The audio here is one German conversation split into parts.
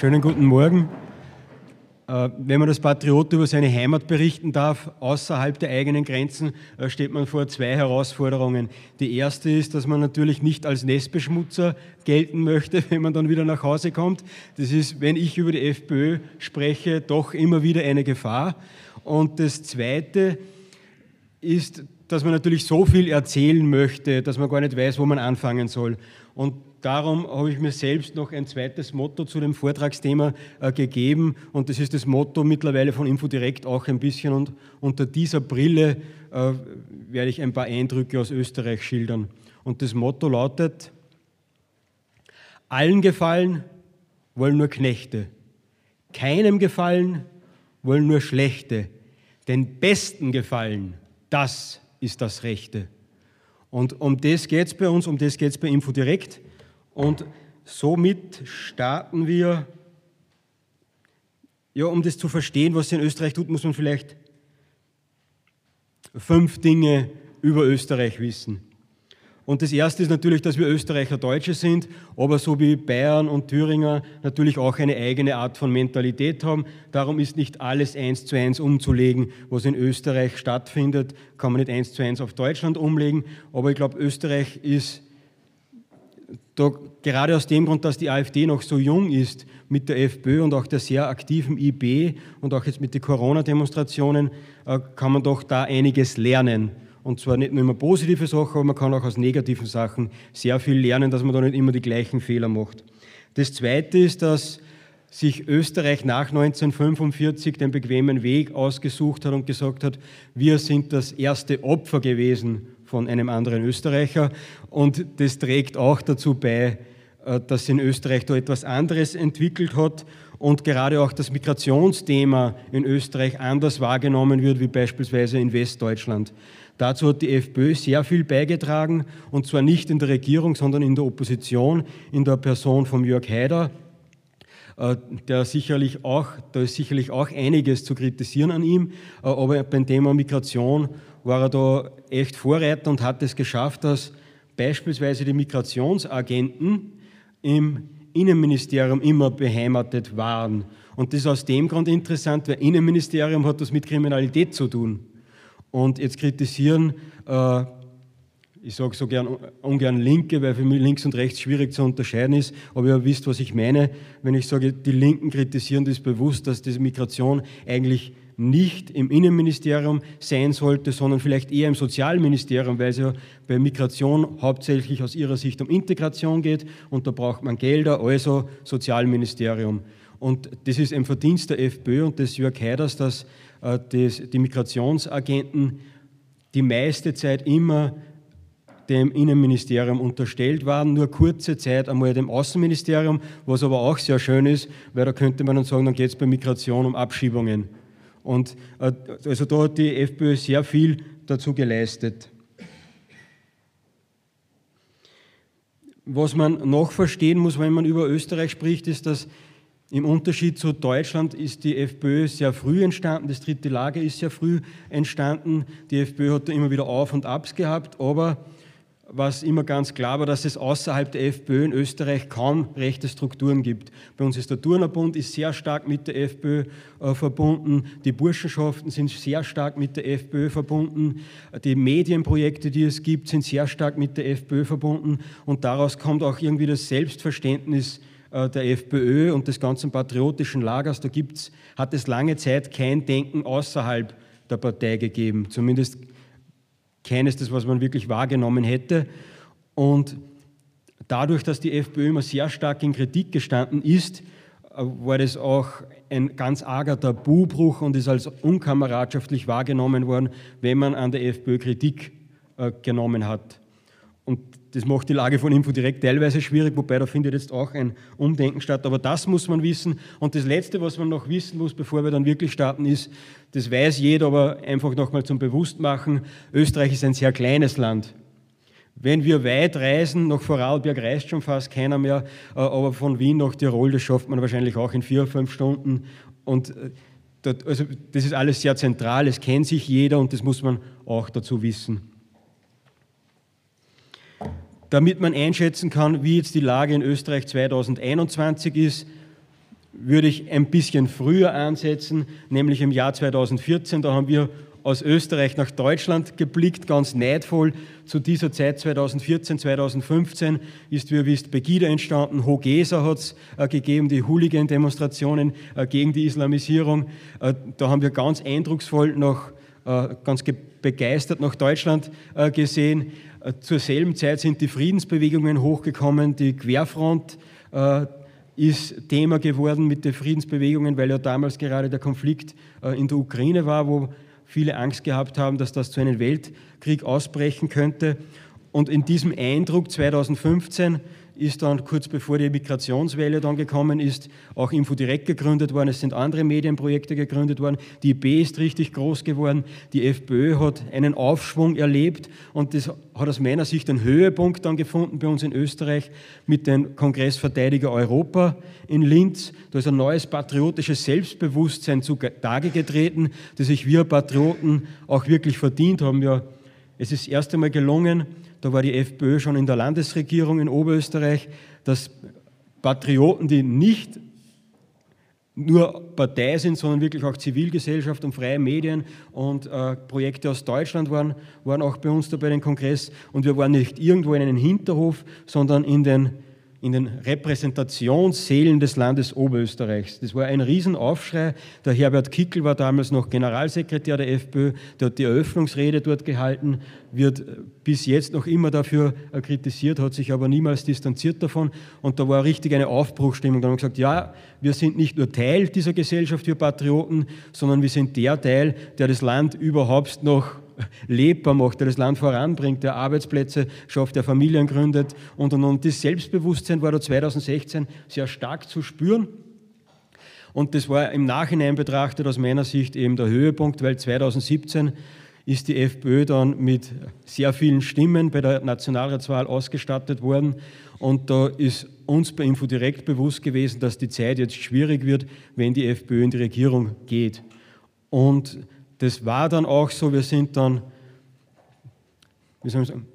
Schönen guten Morgen. Äh, wenn man als Patriot über seine Heimat berichten darf, außerhalb der eigenen Grenzen, äh, steht man vor zwei Herausforderungen. Die erste ist, dass man natürlich nicht als Nestbeschmutzer gelten möchte, wenn man dann wieder nach Hause kommt. Das ist, wenn ich über die FPÖ spreche, doch immer wieder eine Gefahr. Und das zweite ist, dass man natürlich so viel erzählen möchte, dass man gar nicht weiß, wo man anfangen soll. Und darum habe ich mir selbst noch ein zweites Motto zu dem Vortragsthema äh, gegeben und das ist das Motto mittlerweile von Infodirect auch ein bisschen und unter dieser Brille äh, werde ich ein paar Eindrücke aus Österreich schildern. Und das Motto lautet, allen gefallen wollen nur Knechte, keinem gefallen wollen nur Schlechte, den Besten gefallen, das ist das Rechte. Und um das geht es bei uns, um das geht es bei Infodirect. Und somit starten wir, ja, um das zu verstehen, was sie in Österreich tut, muss man vielleicht fünf Dinge über Österreich wissen. Und das erste ist natürlich, dass wir Österreicher Deutsche sind, aber so wie Bayern und Thüringer natürlich auch eine eigene Art von Mentalität haben. Darum ist nicht alles eins zu eins umzulegen, was in Österreich stattfindet, kann man nicht eins zu eins auf Deutschland umlegen. Aber ich glaube, Österreich ist da, gerade aus dem Grund, dass die AfD noch so jung ist mit der FPÖ und auch der sehr aktiven IB und auch jetzt mit den Corona-Demonstrationen, äh, kann man doch da einiges lernen. Und zwar nicht nur immer positive Sachen, aber man kann auch aus negativen Sachen sehr viel lernen, dass man da nicht immer die gleichen Fehler macht. Das Zweite ist, dass sich Österreich nach 1945 den bequemen Weg ausgesucht hat und gesagt hat, wir sind das erste Opfer gewesen von einem anderen Österreicher. Und das trägt auch dazu bei, äh, dass in Österreich da etwas anderes entwickelt hat und gerade auch das Migrationsthema in Österreich anders wahrgenommen wird wie beispielsweise in Westdeutschland. Dazu hat die FPÖ sehr viel beigetragen und zwar nicht in der Regierung, sondern in der Opposition, in der Person von Jörg Haider, äh, der sicherlich auch, da ist sicherlich auch einiges zu kritisieren an ihm, äh, aber beim Thema Migration war er da echt Vorreiter und hat es geschafft, dass beispielsweise die Migrationsagenten im Innenministerium immer beheimatet waren. Und das ist aus dem Grund interessant, weil Innenministerium hat das mit Kriminalität zu tun. Und jetzt kritisieren, äh, ich sage so gern, ungern Linke, weil für mich links und rechts schwierig zu unterscheiden ist, aber ihr wisst, was ich meine. Wenn ich sage, die Linken kritisieren, das bewusst, dass diese Migration eigentlich nicht im Innenministerium sein sollte, sondern vielleicht eher im Sozialministerium, weil es ja bei Migration hauptsächlich aus ihrer Sicht um Integration geht und da braucht man Gelder, also Sozialministerium. Und das ist ein Verdienst der FPÖ und des Jörg Haiders, dass äh, das, die Migrationsagenten die meiste Zeit immer dem Innenministerium unterstellt waren, nur kurze Zeit einmal dem Außenministerium, was aber auch sehr schön ist, weil da könnte man dann sagen, dann geht es bei Migration um Abschiebungen. Und äh, also da hat die FPÖ sehr viel dazu geleistet. Was man noch verstehen muss, wenn man über Österreich spricht, ist, dass im Unterschied zu Deutschland ist die FPÖ sehr früh entstanden, das dritte Lager ist sehr früh entstanden. Die FPÖ hat da immer wieder Auf und Abs gehabt, aber was immer ganz klar war, dass es außerhalb der FPÖ in Österreich kaum rechte Strukturen gibt. Bei uns ist der Turnerbund ist sehr stark mit der FPÖ äh, verbunden, die Burschenschaften sind sehr stark mit der FPÖ verbunden, die Medienprojekte, die es gibt, sind sehr stark mit der FPÖ verbunden und daraus kommt auch irgendwie das Selbstverständnis äh, der FPÖ und des ganzen patriotischen Lagers. Da gibt's, hat es lange Zeit kein Denken außerhalb der Partei gegeben, zumindest keines, das was man wirklich wahrgenommen hätte. Und dadurch, dass die FPÖ immer sehr stark in Kritik gestanden ist, äh, war das auch ein ganz arger Tabubruch und ist als unkameradschaftlich wahrgenommen worden, wenn man an der FPÖ Kritik äh, genommen hat. Und das macht die Lage von Info direkt teilweise schwierig, wobei da findet jetzt auch ein Umdenken statt. Aber das muss man wissen. Und das Letzte, was man noch wissen muss, bevor wir dann wirklich starten, ist, das weiß jeder, aber einfach nochmal zum Bewusstmachen, Österreich ist ein sehr kleines Land. Wenn wir weit reisen, nach Vorarlberg reist schon fast keiner mehr, äh, aber von Wien nach Tirol, das schafft man wahrscheinlich auch in vier, fünf Stunden. Und äh, also das ist alles sehr zentral, es kennt sich jeder und das muss man auch dazu wissen damit man einschätzen kann, wie jetzt die Lage in Österreich 2021 ist, würde ich ein bisschen früher ansetzen, nämlich im Jahr 2014. Da haben wir aus Österreich nach Deutschland geblickt, ganz neidvoll. Zu dieser Zeit 2014, 2015 ist, wie ihr wisst, Pegida entstanden, Hogesa hat es äh, gegeben, die Hooligan-Demonstrationen äh, gegen die Islamisierung. Äh, da haben wir ganz eindrucksvoll noch, äh, ganz begeistert nach Deutschland äh, gesehen. Äh, zur selben Zeit sind die Friedensbewegungen hochgekommen, die Querfront ist Thema geworden mit den Friedensbewegungen, weil ja damals gerade der Konflikt in der Ukraine war, wo viele Angst gehabt haben, dass das zu einem Weltkrieg ausbrechen könnte. Und in diesem Eindruck 2015 ist dann kurz bevor die Migrationswelle dann gekommen ist, auch Infodirect gegründet worden. Es sind andere Medienprojekte gegründet worden. Die IB ist richtig groß geworden. Die FPÖ hat einen Aufschwung erlebt und das hat aus meiner Sicht einen Höhepunkt dann gefunden bei uns in Österreich mit dem Kongress Verteidiger Europa in Linz. Da ist ein neues patriotisches Selbstbewusstsein zutage getreten, das sich wir Patrioten auch wirklich verdient haben. Ja, es ist das erste Mal gelungen, da war die FPÖ schon in der Landesregierung in Oberösterreich, dass Patrioten, die nicht nur Partei sind, sondern wirklich auch Zivilgesellschaft und freie Medien und äh, Projekte aus Deutschland waren, waren auch bei uns da bei dem Kongress. Und wir waren nicht irgendwo in einem Hinterhof, sondern in den in den Repräsentationssälen des Landes Oberösterreichs. Das war ein Riesenaufschrei. Der Herbert Kickel war damals noch Generalsekretär der FPÖ, der hat die Eröffnungsrede dort gehalten, wird bis jetzt noch immer dafür kritisiert, hat sich aber niemals distanziert davon. Und da war richtig eine Aufbruchstimmung. Da haben wir gesagt, ja, wir sind nicht nur Teil dieser Gesellschaft, wir Patrioten, sondern wir sind der Teil, der das Land überhaupt noch lebbar macht, der das Land voranbringt, der Arbeitsplätze schafft, der Familien gründet und und und. Das Selbstbewusstsein war da 2016 sehr stark zu spüren. Und das war im Nachhinein betrachtet aus meiner Sicht eben der Höhepunkt, weil 2017 ist die FPÖ dann mit sehr vielen Stimmen bei der Nationalratswahl ausgestattet worden. Und da ist uns bei Infodirect bewusst gewesen, dass die Zeit jetzt schwierig wird, wenn die FPÖ in die Regierung geht. Und das war dann auch so, wir sind dann, wie soll man sagen,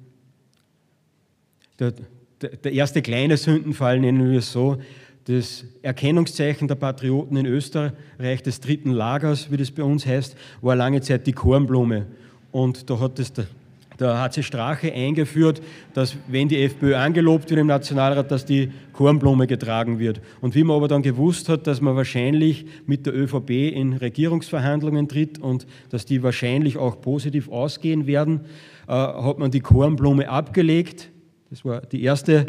der, der, der erste kleine Sündenfall, nennen wir es so, das Erkennungszeichen der Patrioten in Österreich des dritten Lagers, wie das bei uns heißt, war lange Zeit die Kornblume. Und da hat das der da hat sich Strache eingeführt, dass wenn die FPÖ angelobt wird im Nationalrat, dass die Kornblume getragen wird. Und wie man aber dann gewusst hat, dass man wahrscheinlich mit der ÖVP in Regierungsverhandlungen tritt und dass die wahrscheinlich auch positiv ausgehen werden, äh, hat man die Kornblume abgelegt. Das war die erste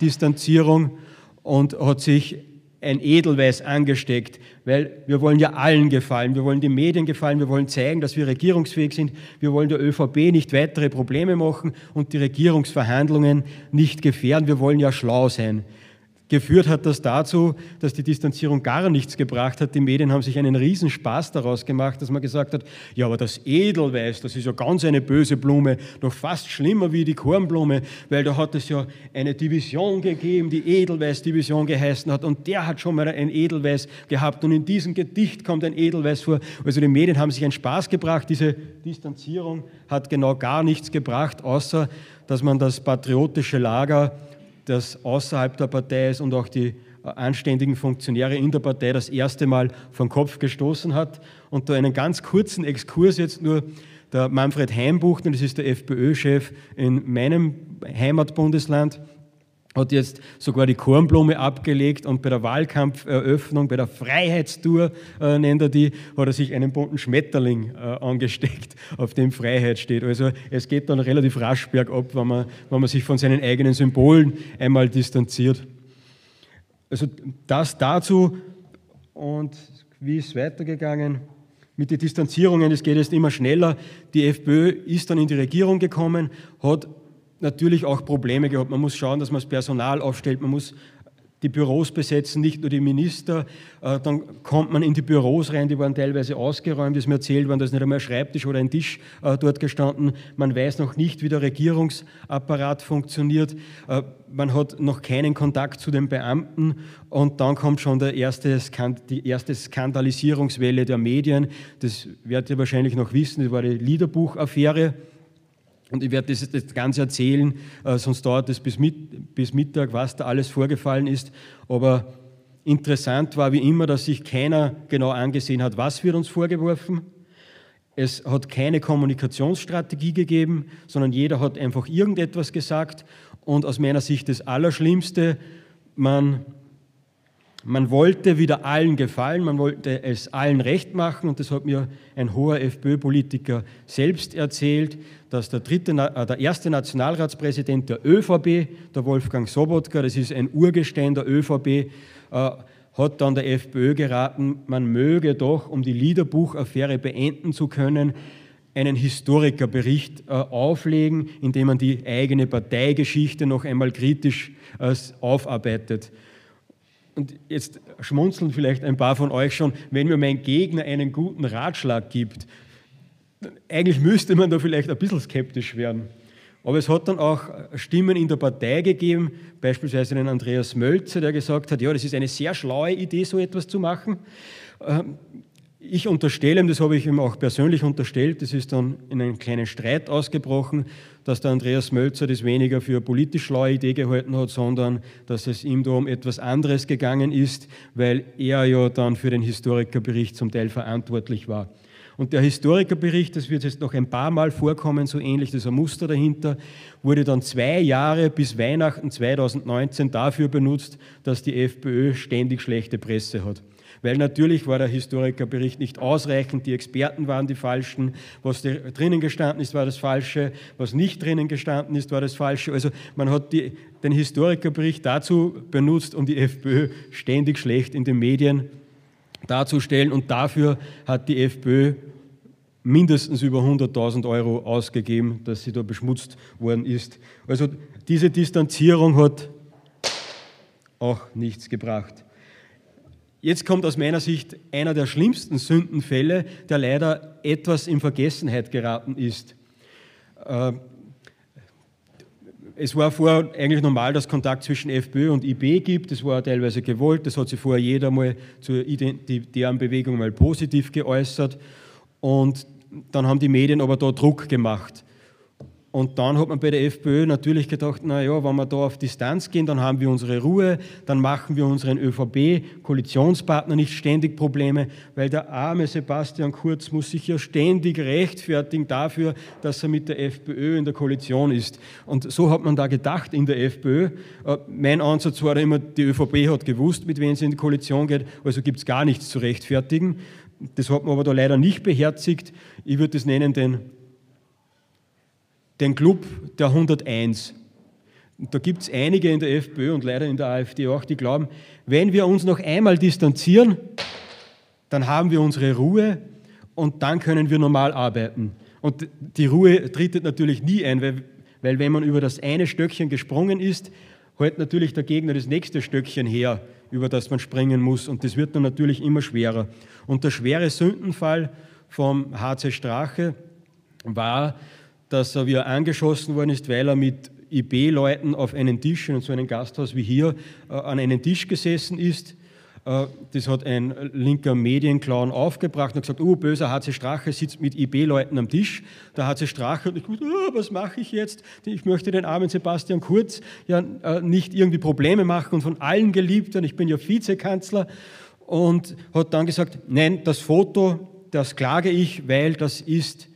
Distanzierung und hat sich ein Edelweiß angesteckt, weil wir wollen ja allen gefallen, wir wollen den Medien gefallen, wir wollen zeigen, dass wir regierungsfähig sind, wir wollen der ÖVP nicht weitere Probleme machen und die Regierungsverhandlungen nicht gefährden, wir wollen ja schlau sein. Geführt hat das dazu, dass die Distanzierung gar nichts gebracht hat. Die Medien haben sich einen Riesenspaß daraus gemacht, dass man gesagt hat, ja, aber das Edelweiß, das ist ja ganz eine böse Blume, noch fast schlimmer wie die Kornblume, weil da hat es ja eine Division gegeben, die Edelweiß-Division geheißen hat und der hat schon mal ein Edelweiß gehabt und in diesem Gedicht kommt ein Edelweiß vor. Also die Medien haben sich einen Spaß gebracht, diese Distanzierung hat genau gar nichts gebracht, außer dass man das patriotische Lager das außerhalb der Partei ist und auch die äh, anständigen Funktionäre in der Partei das erste Mal vom Kopf gestoßen hat. Und da einen ganz kurzen Exkurs jetzt nur. Der Manfred Heimbuchten, das ist der FPÖ-Chef in meinem Heimatbundesland, hat jetzt sogar die Kornblume abgelegt und bei der Wahlkampferöffnung, bei der Freiheitstour, äh, nennt er die, hat er sich einen bunten Schmetterling äh, angesteckt, auf dem Freiheit steht. Also es geht dann relativ rasch bergab, wenn man, wenn man sich von seinen eigenen Symbolen einmal distanziert. Also das dazu und wie ist es weitergegangen? Mit den Distanzierungen, es geht jetzt immer schneller. Die FPÖ ist dann in die Regierung gekommen, hat natürlich auch Probleme gehabt. Man muss schauen, dass man das Personal aufstellt, man muss die Büros besetzen, nicht nur die Minister. Äh, dann kommt man in die Büros rein, die waren teilweise ausgeräumt, ist mir erzählt worden, da ist nicht einmal ein Schreibtisch oder ein Tisch äh, dort gestanden. Man weiß noch nicht, wie der Regierungsapparat funktioniert. Äh, man hat noch keinen Kontakt zu den Beamten und dann kommt schon der erste die erste Skandalisierungswelle der Medien. Das werdet ihr wahrscheinlich noch wissen, das war die Liederbuchaffäre. Und ich werde das, das Ganze erzählen, äh, sonst dauert es bis, mit, bis Mittag, was da alles vorgefallen ist. Aber Interessant war wie immer, dass sich keiner genau angesehen hat, was wird uns vorgeworfen. Es hat keine Kommunikationsstrategie gegeben, sondern jeder hat einfach irgendetwas gesagt. Und aus meiner Sicht das Allerschlimmste, man, man wollte wieder allen gefallen, man wollte es allen recht machen. Und das hat mir ein hoher FPÖ-Politiker selbst erzählt, dass der, dritte, äh, der erste Nationalratspräsident der ÖVP, der Wolfgang Sobotka, das ist ein Urgestein der ÖVP, äh, hat dann der FPÖ geraten, man möge doch, um die Liederbuchaffäre beenden zu können, einen Historikerbericht äh, auflegen, in dem man die eigene Parteigeschichte noch einmal kritisch aufarbeitet. Und jetzt schmunzeln vielleicht ein paar von euch schon, wenn mir mein Gegner einen guten Ratschlag gibt. Eigentlich müsste man da vielleicht ein bisschen skeptisch werden. Aber es hat dann auch Stimmen in der Partei gegeben, beispielsweise den Andreas Mölzer, der gesagt hat, ja, das ist eine sehr schlaue Idee, so etwas zu machen. Ich unterstelle ihm, das habe ich ihm auch persönlich unterstellt, das ist dann in einen kleinen Streit ausgebrochen, dass der Andreas Mölzer das weniger für eine politisch schlaue Idee gehalten hat, sondern dass es ihm da um etwas anderes gegangen ist, weil er ja dann für den Historikerbericht zum Teil verantwortlich war. Und der Historikerbericht, das wird jetzt noch ein paar Mal vorkommen, so ähnlich, das ist ein Muster dahinter, wurde dann zwei Jahre bis Weihnachten 2019 dafür benutzt, dass die FPÖ ständig schlechte Presse hat. Weil natürlich war der Historikerbericht nicht ausreichend, die Experten waren die Falschen, was drinnen gestanden ist, war das Falsche, was nicht drinnen gestanden ist, war das Falsche. Also man hat die, den Historikerbericht dazu benutzt, um die FPÖ ständig schlecht in den Medien darzustellen und dafür hat die FPÖ mindestens über 100.000 Euro ausgegeben, dass sie da beschmutzt worden ist. Also diese Distanzierung hat auch nichts gebracht. Jetzt kommt aus meiner Sicht einer der schlimmsten Sündenfälle, der leider etwas in Vergessenheit geraten ist. Äh, es war vorher eigentlich normal, dass Kontakt zwischen FPÖ und IB gibt. Das war teilweise gewollt. Das hat sich vorher jeder mal zur identitären Bewegung mal positiv geäußert. Und dann haben die Medien aber da Druck gemacht. Und dann hat man bei der FPÖ natürlich gedacht, naja, wenn wir da auf Distanz gehen, dann haben wir unsere Ruhe, dann machen wir unseren ÖVP-Koalitionspartner nicht ständig Probleme, weil der arme Sebastian Kurz muss sich ja ständig rechtfertigen dafür, dass er mit der FPÖ in der Koalition ist. Und so hat man da gedacht in der FPÖ. Äh, mein Ansatz war immer, die ÖVP hat gewusst, mit wem sie in die Koalition geht, also gibt es gar nichts zu rechtfertigen. Das hat man aber da leider nicht beherzigt. Ich würde das nennen den, den Club der 101. Und da gibt es einige in der FPÖ und leider in der AfD auch, die glauben, wenn wir uns noch einmal distanzieren, dann haben wir unsere Ruhe und dann können wir normal arbeiten. Und die Ruhe tritt natürlich nie ein, weil, weil wenn man über das eine Stöckchen gesprungen ist, hält natürlich der Gegner das nächste Stöckchen her, über das man springen muss. Und das wird dann natürlich immer schwerer. Und der schwere Sündenfall vom HC Strache war, dass er, wie er angeschossen worden ist, weil er mit IB-Leuten auf einen Tisch, in so einem Gasthaus wie hier, äh, an einen Tisch gesessen ist. Äh, das hat ein linker Medienclown aufgebracht und gesagt, oh, böser HC Strache sitzt mit IB-Leuten am Tisch. Der HC Strache hat gesagt, oh, was mache ich jetzt? Ich möchte den armen Sebastian Kurz ja äh, nicht irgendwie Probleme machen und von allen geliebt werden. Ich bin ja Vizekanzler und hat dann gesagt, nein, das Foto, das klage ich, weil das ist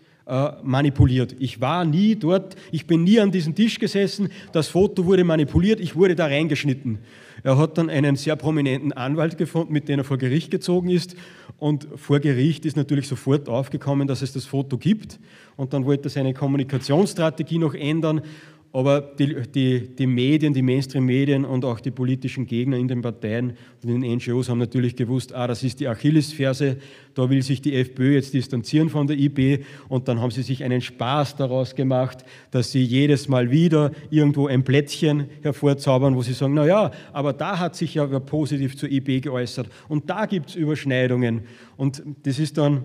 manipuliert. Ich war nie dort, ich bin nie an diesem Tisch gesessen, das Foto wurde manipuliert, ich wurde da reingeschnitten. Er hat dann einen sehr prominenten Anwalt gefunden, mit dem er vor Gericht gezogen ist. Und vor Gericht ist natürlich sofort aufgekommen, dass es das Foto gibt. Und dann wollte er seine Kommunikationsstrategie noch ändern aber die, die, die Medien, die Mainstream-Medien und auch die politischen Gegner in den Parteien und in den NGOs haben natürlich gewusst, ah, das ist die Achillesferse, da will sich die FPÖ jetzt distanzieren von der IB und dann haben sie sich einen Spaß daraus gemacht, dass sie jedes Mal wieder irgendwo ein Plätzchen hervorzaubern, wo sie sagen, na ja, aber da hat sich ja wer positiv zur IB geäußert. Und da gibt es Überschneidungen. Und das ist dann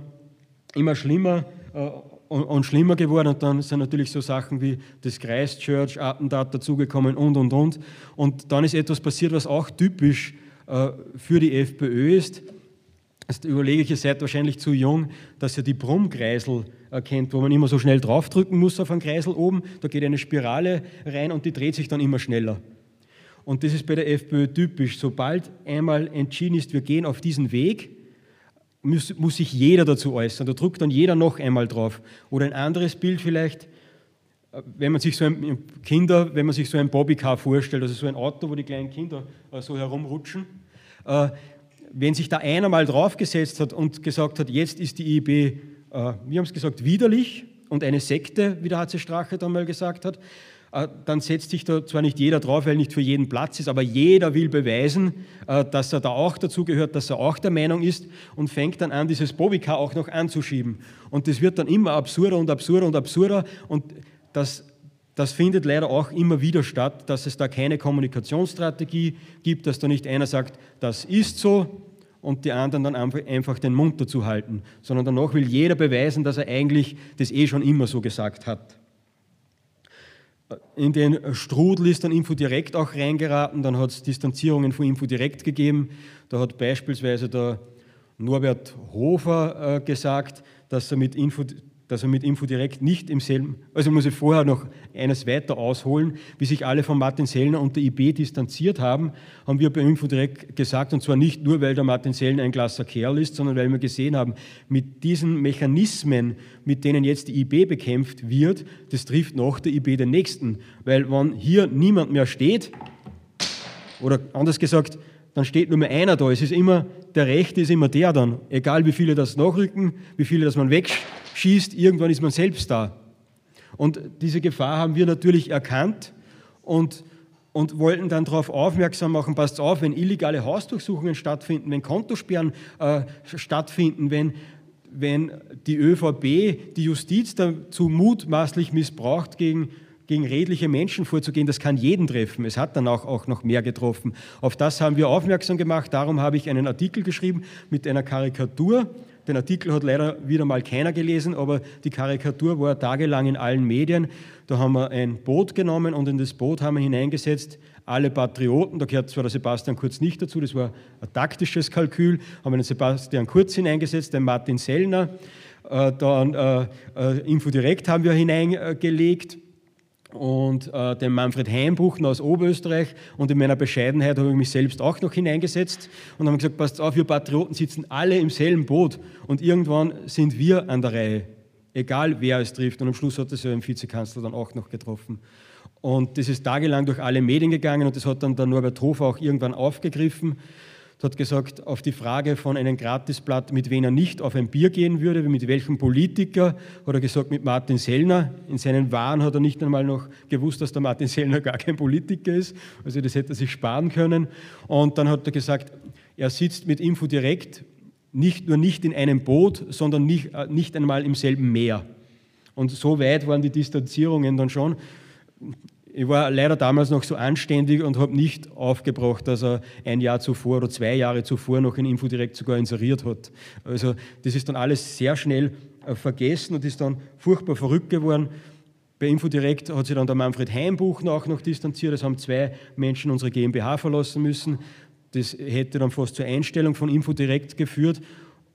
immer schlimmer äh, und, und, schlimmer geworden. Und dann sind natürlich so Sachen wie das Christchurch-Attentat dazugekommen und, und, und. Und dann ist etwas passiert, was auch typisch äh, für die FPÖ ist. Jetzt überlege ich, ihr seid wahrscheinlich zu jung, dass ihr die Brummkreisel erkennt, wo man immer so schnell draufdrücken muss auf einen Kreisel oben. Da geht eine Spirale rein und die dreht sich dann immer schneller. Und das ist bei der FPÖ typisch. Sobald einmal entschieden ist, wir gehen auf diesen Weg, muss, muss sich jeder dazu äußern. Da drückt dann jeder noch einmal drauf. Oder ein anderes Bild vielleicht, wenn man sich so ein Kinder, wenn man sich so ein Bobbycar vorstellt, also so ein Auto, wo die kleinen Kinder äh, so herumrutschen, äh, wenn sich da einer mal draufgesetzt hat und gesagt hat, jetzt ist die IEB, äh, wir haben es gesagt, widerlich und eine Sekte, wie der HC Strache dann mal gesagt hat, dann setzt sich da zwar nicht jeder drauf, weil nicht für jeden Platz ist, aber jeder will beweisen, dass er da auch dazugehört, dass er auch der Meinung ist und fängt dann an, dieses Bobbycar auch noch anzuschieben. Und das wird dann immer absurder und absurder und absurder und das, das findet leider auch immer wieder statt, dass es da keine Kommunikationsstrategie gibt, dass da nicht einer sagt, das ist so und die anderen dann einfach den Mund dazu halten, sondern danach will jeder beweisen, dass er eigentlich das eh schon immer so gesagt hat. In den Strudel ist dann Infodirekt auch reingeraten, dann hat es Distanzierungen von Infodirekt gegeben. Da hat beispielsweise der Norbert Hofer äh, gesagt, dass er mit Info, dass er mit Infodirekt nicht im selben, also muss ich vorher noch eines weiter ausholen, wie sich alle von Martin Sellner und der IB distanziert haben, haben wir bei Infodirekt gesagt, und zwar nicht nur, weil der Martin Sellner ein klasser Kerl ist, sondern weil wir gesehen haben, mit diesen Mechanismen, mit denen jetzt die IB bekämpft wird, das trifft noch der IB den nächsten, weil wenn hier niemand mehr steht, oder anders gesagt, dann steht nur mehr einer da. Es ist immer, der Rechte ist immer der dann. Egal wie viele das nachrücken, wie viele das man wegschießt schießt, irgendwann ist man selbst da. Und diese Gefahr haben wir natürlich erkannt und, und wollten dann darauf aufmerksam machen, passt auf, wenn illegale Hausdurchsuchungen stattfinden, wenn Kontosperren äh, stattfinden, wenn, wenn die ÖVP die Justiz dazu mutmaßlich missbraucht, gegen, gegen redliche Menschen vorzugehen, das kann jeden treffen. Es hat dann auch, auch noch mehr getroffen. Auf das haben wir aufmerksam gemacht. Darum habe ich einen Artikel geschrieben mit einer Karikatur den Artikel hat leider wieder mal keiner gelesen, aber die Karikatur war tagelang in allen Medien. Da haben wir ein Boot genommen und in das Boot haben wir hineingesetzt alle Patrioten. Da gehört zwar der Sebastian Kurz nicht dazu, das war ein taktisches Kalkül. Haben wir den Sebastian Kurz hineingesetzt, den Martin Sellner, äh, dann äh, äh, Infodirekt haben wir hineingelegt und äh, den Manfred Heimbuchen aus Oberösterreich. Und in meiner Bescheidenheit habe ich mich selbst auch noch hineingesetzt und haben gesagt, passt auf, wir Patrioten sitzen alle im selben Boot und irgendwann sind wir an der Reihe, egal wer es trifft. Und am Schluss hat es ja den Vizekanzler dann auch noch getroffen. Und das ist tagelang durch alle Medien gegangen und das hat dann der Norbert Hofer auch irgendwann aufgegriffen hat gesagt, auf die Frage von einem Gratisblatt, mit wem er nicht auf ein Bier gehen würde, mit welchem Politiker, hat er gesagt, mit Martin Sellner. In seinen Waren hat er nicht einmal noch gewusst, dass der Martin Sellner gar kein Politiker ist. Also das hätte er sich sparen können. Und dann hat er gesagt, er sitzt mit Info direkt nicht nur nicht in einem Boot, sondern nicht, äh, nicht einmal im selben Meer. Und so weit waren die Distanzierungen dann schon ich war leider damals noch so anständig und habe nicht aufgebracht, dass er ein Jahr zuvor oder zwei Jahre zuvor noch in Infodirekt sogar inseriert hat. Also das ist dann alles sehr schnell äh, vergessen und ist dann furchtbar verrückt geworden. Bei Infodirekt hat sich dann der Manfred Heimbuch auch noch distanziert. Es haben zwei Menschen unsere GmbH verlassen müssen. Das hätte dann fast zur Einstellung von Infodirekt geführt.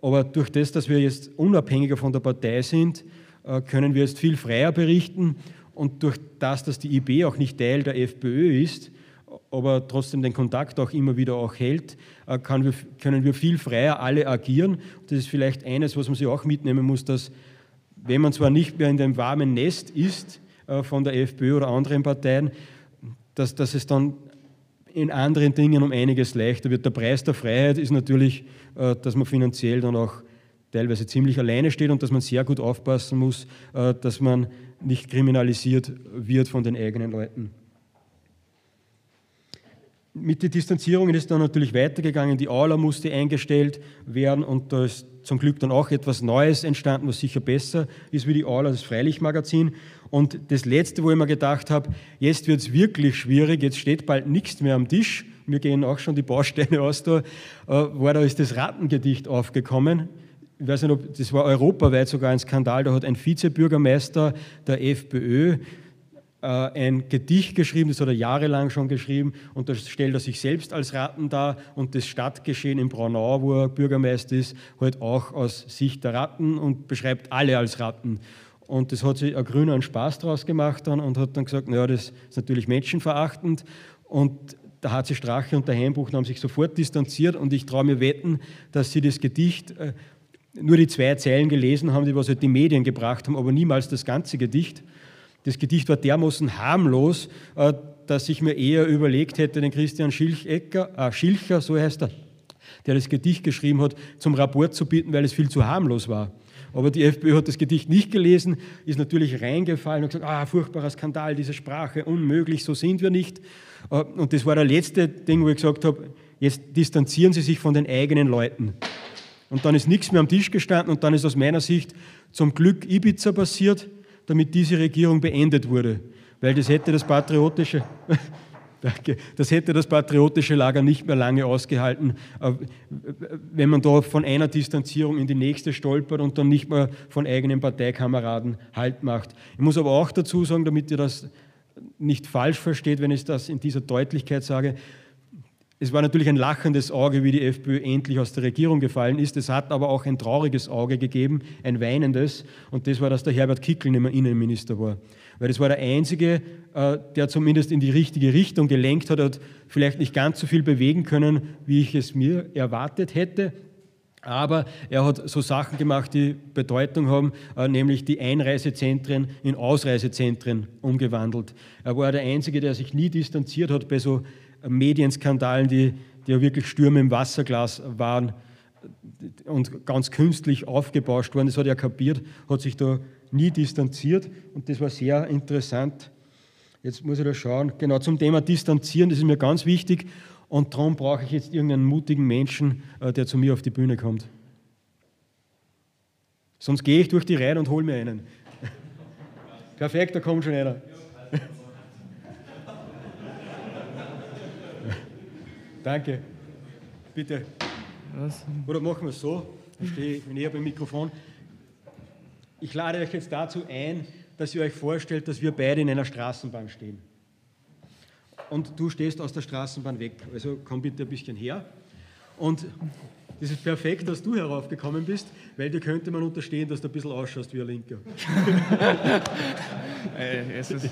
Aber durch das, dass wir jetzt unabhängiger von der Partei sind, äh, können wir jetzt viel freier berichten und durch das, dass die IB auch nicht Teil der FPÖ ist, aber trotzdem den Kontakt auch immer wieder auch hält, äh, können wir viel freier alle agieren. Das ist vielleicht eines, was man sich auch mitnehmen muss, dass wenn man zwar nicht mehr in dem warmen Nest ist äh, von der FPÖ oder anderen Parteien, dass, dass es dann in anderen Dingen um einiges leichter wird. Der Preis der Freiheit ist natürlich, äh, dass man finanziell dann auch teilweise ziemlich alleine steht und dass man sehr gut aufpassen muss, dass man nicht kriminalisiert wird von den eigenen Leuten. Mit den Distanzierungen ist dann natürlich weitergegangen. Die Aula musste eingestellt werden und da ist zum Glück dann auch etwas Neues entstanden, was sicher besser ist wie die Aula, das Freilichtmagazin. Und das Letzte, wo ich mir gedacht habe, jetzt wird es wirklich schwierig, jetzt steht bald nichts mehr am Tisch. Mir gehen auch schon die Bausteine aus da, äh, war da ist das Rattengedicht aufgekommen ich weiß nicht, ob das war europaweit sogar ein Skandal, da hat ein Vizebürgermeister der FPÖ äh, ein Gedicht geschrieben, das hat er jahrelang schon geschrieben und da stellt er sich selbst als Ratten dar und das Stadtgeschehen in Braunau, wo er Bürgermeister ist, halt auch aus Sicht der Ratten und beschreibt alle als Ratten. Und das hat sich ein Grüner einen Spaß draus gemacht dann und hat dann gesagt, naja, das ist natürlich menschenverachtend und der HC Strache und der Heimbuchner haben sich sofort distanziert und ich traue mir wetten, dass sie das Gedicht äh, nur die zwei Zeilen gelesen haben, die was halt die Medien gebracht haben, aber niemals das ganze Gedicht. Das Gedicht war dermaßen harmlos, äh, dass ich mir eher überlegt hätte, den Christian Schilchecker, äh, Schilcher, so heißt er, der das Gedicht geschrieben hat, zum Rapport zu bitten, weil es viel zu harmlos war. Aber die FPÖ hat das Gedicht nicht gelesen, ist natürlich reingefallen und gesagt, ah, furchtbarer Skandal, diese Sprache, unmöglich, so sind wir nicht. Äh, und das war der letzte Ding, wo ich gesagt habe, jetzt distanzieren Sie sich von den eigenen Leuten. Und dann ist nichts mehr am Tisch gestanden und dann ist aus meiner Sicht zum Glück Ibiza passiert, damit diese Regierung beendet wurde. Weil das hätte das patriotische. Das hätte das patriotische Lager nicht mehr lange ausgehalten, äh, wenn man da von einer Distanzierung in die nächste stolpert und dann nicht mehr von eigenen Parteikameraden Halt macht. Ich muss aber auch dazu sagen, damit ihr das nicht falsch versteht, wenn ich das in dieser Deutlichkeit sage, es war natürlich ein lachendes Auge, wie die FPÖ endlich aus der Regierung gefallen ist. Es hat aber auch ein trauriges Auge gegeben, ein weinendes. Und das war, dass der Herbert Kickl nicht mehr Innenminister war. Weil das war der Einzige, äh, der zumindest in die richtige Richtung gelenkt hat, hat vielleicht nicht ganz so viel bewegen können, wie ich es mir erwartet hätte. Aber er hat so Sachen gemacht, die Bedeutung haben, äh, nämlich die Einreisezentren in Ausreisezentren umgewandelt. Er war der Einzige, der sich nie distanziert hat bei so Medienskandalen, die, die ja wirklich Stürme im Wasserglas waren und ganz künstlich aufgebauscht waren. Das hat er kapiert, hat sich da nie distanziert und das war sehr interessant. Jetzt muss ich da schauen. Genau zum Thema Distanzieren, das ist mir ganz wichtig und darum brauche ich jetzt irgendeinen mutigen Menschen, äh, der zu mir auf die Bühne kommt. Sonst gehe ich durch die Reihe und hole mir einen. Perfekt, da kommt schon einer. Danke. Bitte. Was? Oder machen wir es so, ich stehe näher beim Mikrofon. Ich lade euch jetzt dazu ein, dass ihr euch vorstellt, dass wir beide in einer Straßenbahn stehen. Und du stehst aus der Straßenbahn weg. Also komm bitte ein bisschen her. Und das ist perfekt, dass du heraufgekommen bist, weil dir könnte man unterstehen, dass du ein bisschen ausschaust wie ein Linker. Ey, es ist,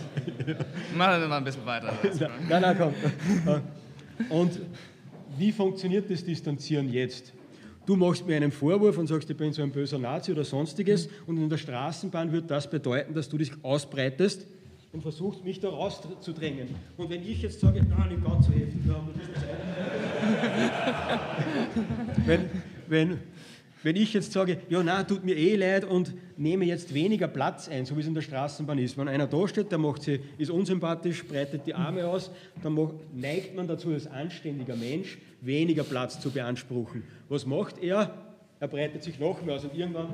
machen wir mal ein bisschen weiter. Nein, nein, komm. Und wie funktioniert das Distanzieren jetzt? Du machst mir einen Vorwurf und sagst, ich bin so ein böser Nazi oder sonstiges und in der Straßenbahn wird das bedeuten, dass du dich ausbreitest und versuchst, mich da rauszudrängen. Und wenn ich jetzt sage, nein, heftig, wir haben Zeit. wenn, wenn, wenn ich jetzt sage, ja, na, tut mir eh leid und nehme jetzt weniger Platz ein, so wie es in der Straßenbahn ist. Wenn einer da steht, der macht sie, ist unsympathisch, breitet die Arme aus, dann neigt man dazu, als anständiger Mensch weniger Platz zu beanspruchen. Was macht er? Er breitet sich noch mehr aus und irgendwann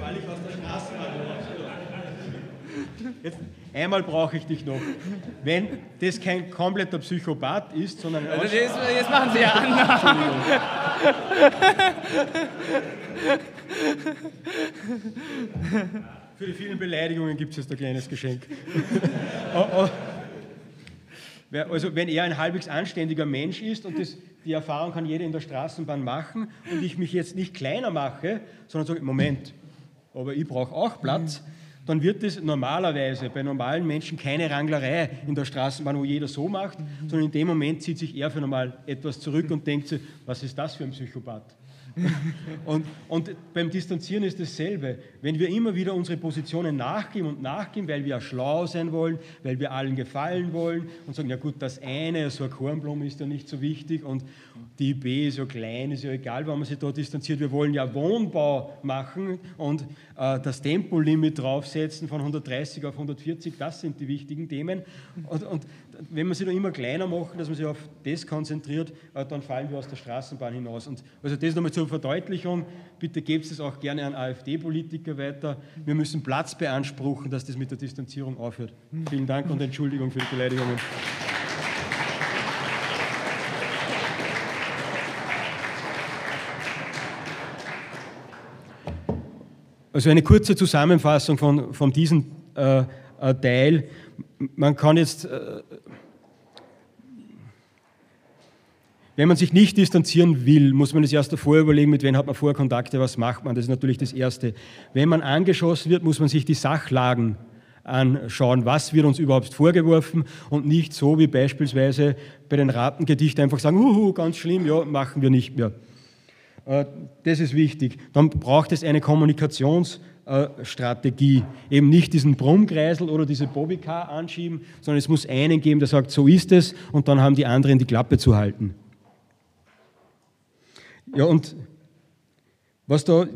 falle ich aus der Straßenbahn raus. Jetzt, einmal brauche ich dich noch. Wenn das kein kompletter Psychopath ist, sondern ein also jetzt, jetzt machen Sie ja Annahmen. Für die vielen Beleidigungen gibt es jetzt ein kleines Geschenk. Also wenn er ein halbwegs anständiger Mensch ist und das, die Erfahrung kann jeder in der Straßenbahn machen und ich mich jetzt nicht kleiner mache, sondern sage, Moment, aber ich brauche auch Platz, dann wird es normalerweise bei normalen Menschen keine Ranglerei in der Straßenbahn, wo jeder so macht, sondern in dem Moment zieht sich er für normal etwas zurück und denkt sich, was ist das für ein Psychopath? und, und, beim Distanzieren ist dasselbe. Wenn wir immer wieder unsere Positionen nachgeben und nachgeben, weil wir schlau sein wollen, weil wir allen gefallen wollen und sagen, ja gut, das eine, so ein Kornblumen ist ja nicht so wichtig und die IB ist ja klein, ist ja egal, wann man sich da distanziert. Wir wollen ja Wohnbau machen und äh, das Tempolimit draufsetzen von 130 auf 140, das sind die wichtigen Themen. Und, und wenn man sie noch immer kleiner machen, dass man sich auf das konzentriert, äh, dann fallen wir aus der Straßenbahn hinaus. Und also das nochmal zur Verdeutlichung, bitte gebt es auch gerne an AfD-Politiker weiter. Wir müssen Platz beanspruchen, dass das mit der Distanzierung aufhört. Vielen Dank und Entschuldigung für die Beleidigungen. Also eine kurze Zusammenfassung von, von diesem äh, äh, Teil. Man kann jetzt, äh, wenn man sich nicht distanzieren will, muss man es erst davor überlegen, mit wem hat man Vorkontakte, was macht man. Das ist natürlich das Erste. Wenn man angeschossen wird, muss man sich die Sachlagen anschauen, was wird uns überhaupt vorgeworfen und nicht so wie beispielsweise bei den Ratengedichten einfach sagen, Uhu, ganz schlimm, ja, machen wir nicht mehr. Äh, das ist wichtig. Dann braucht es eine Kommunikationsstrategie. Eben nicht diesen Brummkreisel oder diese Bobbycar anschieben, sondern es muss einen geben, der sagt, so ist es, und dann haben die anderen die Klappe zu halten. Ja, und was da.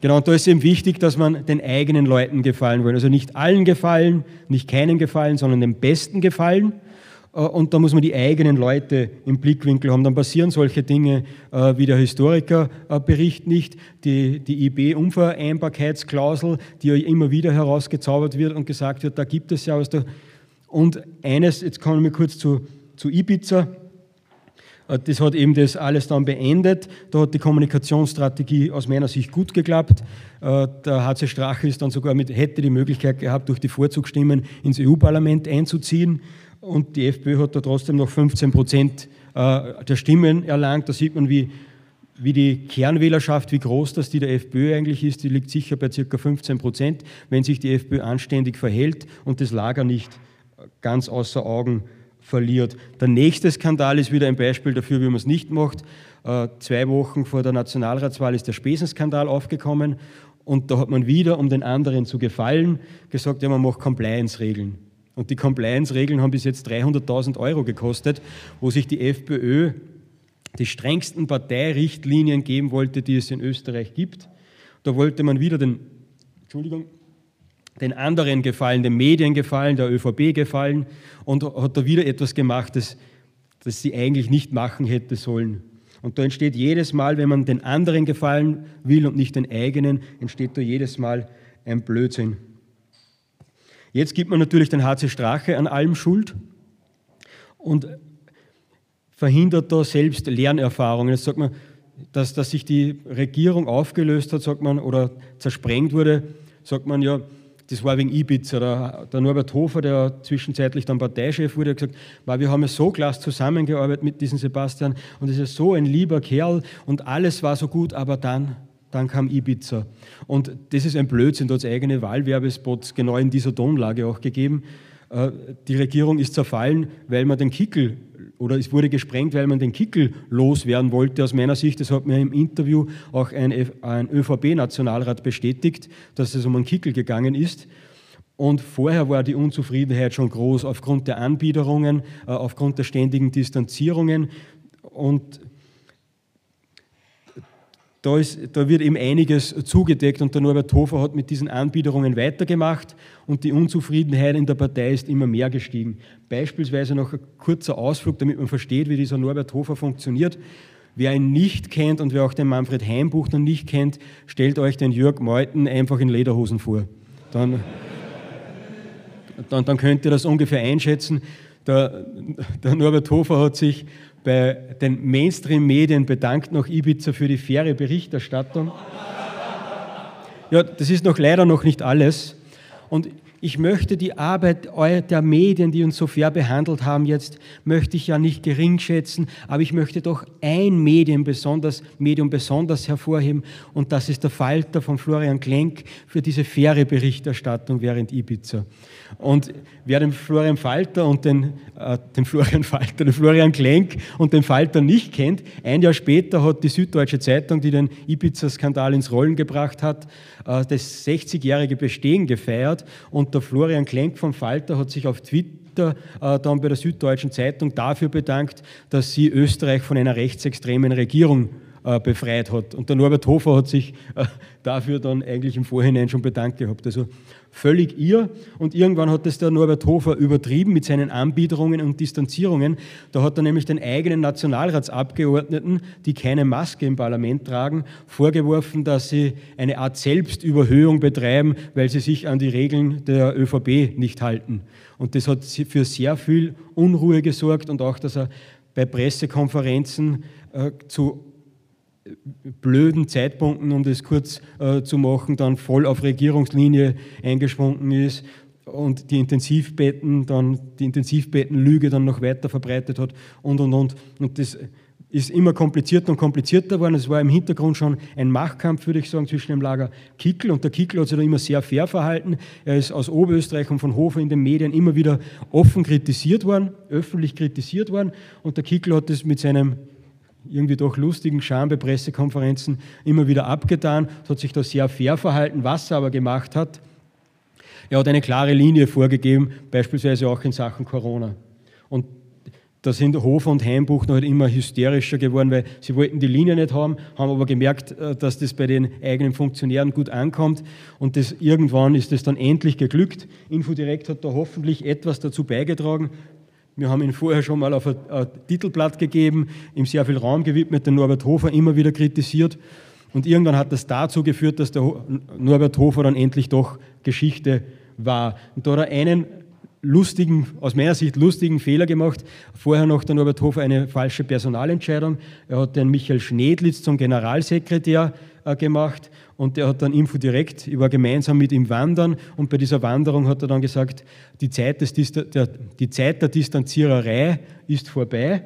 Genau, und da ist eben wichtig, dass man den eigenen Leuten gefallen will. Also nicht allen gefallen, nicht keinen gefallen, sondern dem Besten gefallen. Äh, und da muss man die eigenen Leute im Blickwinkel haben. Dann passieren solche Dinge äh, wie der Historikerbericht nicht, die, die IB-Unvereinbarkeitsklausel, die ja immer wieder herausgezaubert wird und gesagt wird, da gibt es ja aus der. Und eines, jetzt kommen wir kurz zu, zu Ibiza. Äh, das hat eben das alles dann beendet. Da hat die Kommunikationsstrategie aus meiner Sicht gut geklappt. Der HC Strache ist dann sogar mit, hätte die Möglichkeit gehabt, durch die Vorzugsstimmen ins EU-Parlament einzuziehen und die FPÖ hat da trotzdem noch 15 Prozent äh, der Stimmen erlangt. Da sieht man, wie, wie die Kernwählerschaft, wie groß das die der FPÖ eigentlich ist. Die liegt sicher bei ca. 15 Prozent, wenn sich die FPÖ anständig verhält und das Lager nicht ganz außer Augen verliert. Der nächste Skandal ist wieder ein Beispiel dafür, wie man es nicht macht. Äh, zwei Wochen vor der Nationalratswahl ist der Spesenskandal aufgekommen und da hat man wieder, um den anderen zu gefallen, gesagt, ja, man macht Compliance-Regeln. Und die Compliance-Regeln haben bis jetzt 300.000 Euro gekostet, wo sich die FPÖ die strengsten Parteirichtlinien geben wollte, die es in Österreich gibt. Da wollte man wieder den, Entschuldigung, den anderen gefallen, den Medien gefallen, der ÖVP gefallen und hat da wieder etwas gemacht, das, das sie eigentlich nicht machen hätte sollen. Und da entsteht jedes Mal, wenn man den anderen gefallen will und nicht den eigenen, entsteht da jedes Mal ein Blödsinn. Jetzt gibt man natürlich den HC Strache an allem Schuld und verhindert da selbst Lernerfahrungen. Jetzt sagt man, dass, dass sich die Regierung aufgelöst hat, sagt man, oder zersprengt wurde, sagt man ja, das war wegen Ibiza. Der, der Norbert Hofer, der zwischenzeitlich dann Parteichef wurde, hat gesagt, wir haben ja so klasse zusammengearbeitet mit diesem Sebastian und es ist so ein lieber Kerl und alles war so gut, aber dann dann kam Ibiza. Und das ist ein Blödsinn, da hat es eigene Wahlwerbespots genau in dieser Tonlage auch gegeben. Äh, die Regierung ist zerfallen, weil man den Kickel, oder es wurde gesprengt, weil man den Kickel loswerden wollte. Aus meiner Sicht, das hat mir im Interview auch ein, ein ÖVP-Nationalrat bestätigt, dass es um einen Kickel gegangen ist. Und vorher war die Unzufriedenheit schon groß aufgrund der Anbiederungen, äh, aufgrund der ständigen Distanzierungen. Und da, ist, da, wird eben einiges zugedeckt und der Norbert Hofer hat mit diesen Anbiederungen weitergemacht und die Unzufriedenheit in der Partei ist immer mehr gestiegen. Beispielsweise noch ein kurzer Ausflug, damit man versteht, wie dieser Norbert Hofer funktioniert. Wer ihn nicht kennt und wer auch den Manfred Heimbuchner nicht kennt, stellt euch den Jörg Meuthen einfach in Lederhosen vor. Dann, dann, dann könnt ihr das ungefähr einschätzen. Der, der Norbert Hofer hat sich bei den Mainstream-Medien bedankt noch Ibiza für die faire Berichterstattung. Ja, das ist noch leider noch nicht alles. Und ich möchte die Arbeit der Medien, die uns so fair behandelt haben, jetzt möchte ich ja nicht gering schätzen, aber ich möchte doch ein Medium besonders, Medium besonders hervorheben und das ist der Falter von Florian Klenk für diese faire Berichterstattung während Ibiza. Und wer den Florian Falter und den, äh, den Florian Falter, den Florian Klenk und den Falter nicht kennt, ein Jahr später hat die Süddeutsche Zeitung, die den Ibiza-Skandal ins Rollen gebracht hat, äh, das 60-jährige Bestehen gefeiert und der Florian Klenk vom Falter hat sich auf Twitter äh, dann bei der Süddeutschen Zeitung dafür bedankt, dass sie Österreich von einer rechtsextremen Regierung befreit hat. Und der Norbert Hofer hat sich äh, dafür dann eigentlich im Vorhinein schon bedankt gehabt. Also völlig ihr. Und irgendwann hat es der Norbert Hofer übertrieben mit seinen Anbiederungen und Distanzierungen. Da hat er nämlich den eigenen Nationalratsabgeordneten, die keine Maske im Parlament tragen, vorgeworfen, dass sie eine Art Selbstüberhöhung betreiben, weil sie sich an die Regeln der ÖVP nicht halten. Und das hat für sehr viel Unruhe gesorgt und auch, dass er bei Pressekonferenzen äh, zu blöden Zeitpunkten, um das kurz äh, zu machen, dann voll auf Regierungslinie eingeschwungen ist und die Intensivbetten dann die Intensivbettenlüge dann noch weiter verbreitet hat und und und und das ist immer komplizierter und komplizierter geworden. Es war im Hintergrund schon ein Machtkampf, würde ich sagen, zwischen dem Lager Kickel und der Kickel hat sich da immer sehr fair verhalten. Er ist aus Oberösterreich und von Hofer in den Medien immer wieder offen kritisiert worden, öffentlich kritisiert worden und der Kickel hat das mit seinem irgendwie doch lustigen Charme bei Pressekonferenzen immer wieder abgetan, hat sich da sehr fair verhalten. Was er aber gemacht hat, er hat eine klare Linie vorgegeben, beispielsweise auch in Sachen Corona. Und da sind Hofer und Heimbuch noch halt immer hysterischer geworden, weil sie wollten die Linie nicht haben, haben aber gemerkt, äh, dass das bei den eigenen Funktionären gut ankommt und das, irgendwann ist es dann endlich geglückt. Infodirekt hat da hoffentlich etwas dazu beigetragen. Wir haben ihn vorher schon mal auf ein, ein Titelblatt gegeben, ihm sehr viel Raum gewidmet, den Norbert Hofer immer wieder kritisiert und irgendwann hat das dazu geführt, dass der Norbert Hofer dann endlich doch Geschichte war. Und da hat er einen lustigen, aus meiner Sicht lustigen Fehler gemacht. Vorher noch der Norbert Hofer eine falsche Personalentscheidung. Er hat den Michael Schnedlitz zum Generalsekretär äh, gemacht und der hat dann Info direkt, ich war gemeinsam mit ihm wandern. Und bei dieser Wanderung hat er dann gesagt, die Zeit, des, der, die Zeit der Distanziererei ist vorbei.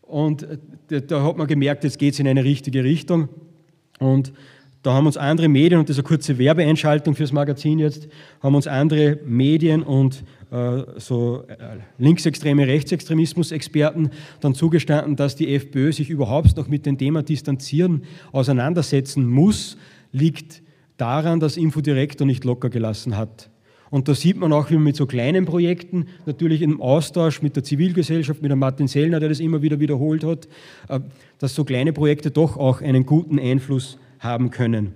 Und äh, da hat man gemerkt, jetzt geht es in eine richtige Richtung. Und da haben uns andere Medien, und das ist eine kurze Werbeeinschaltung fürs Magazin jetzt, haben uns andere Medien und äh, so äh, linksextreme Rechtsextremismus-Experten dann zugestanden, dass die FPÖ sich überhaupt noch mit dem Thema Distanzieren auseinandersetzen muss, liegt daran, dass Infodirektor nicht locker gelassen hat. Und da sieht man auch, wie man mit so kleinen Projekten, natürlich im Austausch mit der Zivilgesellschaft, mit dem Martin Sellner, der das immer wieder wiederholt hat, äh, dass so kleine Projekte doch auch einen guten Einfluss haben können.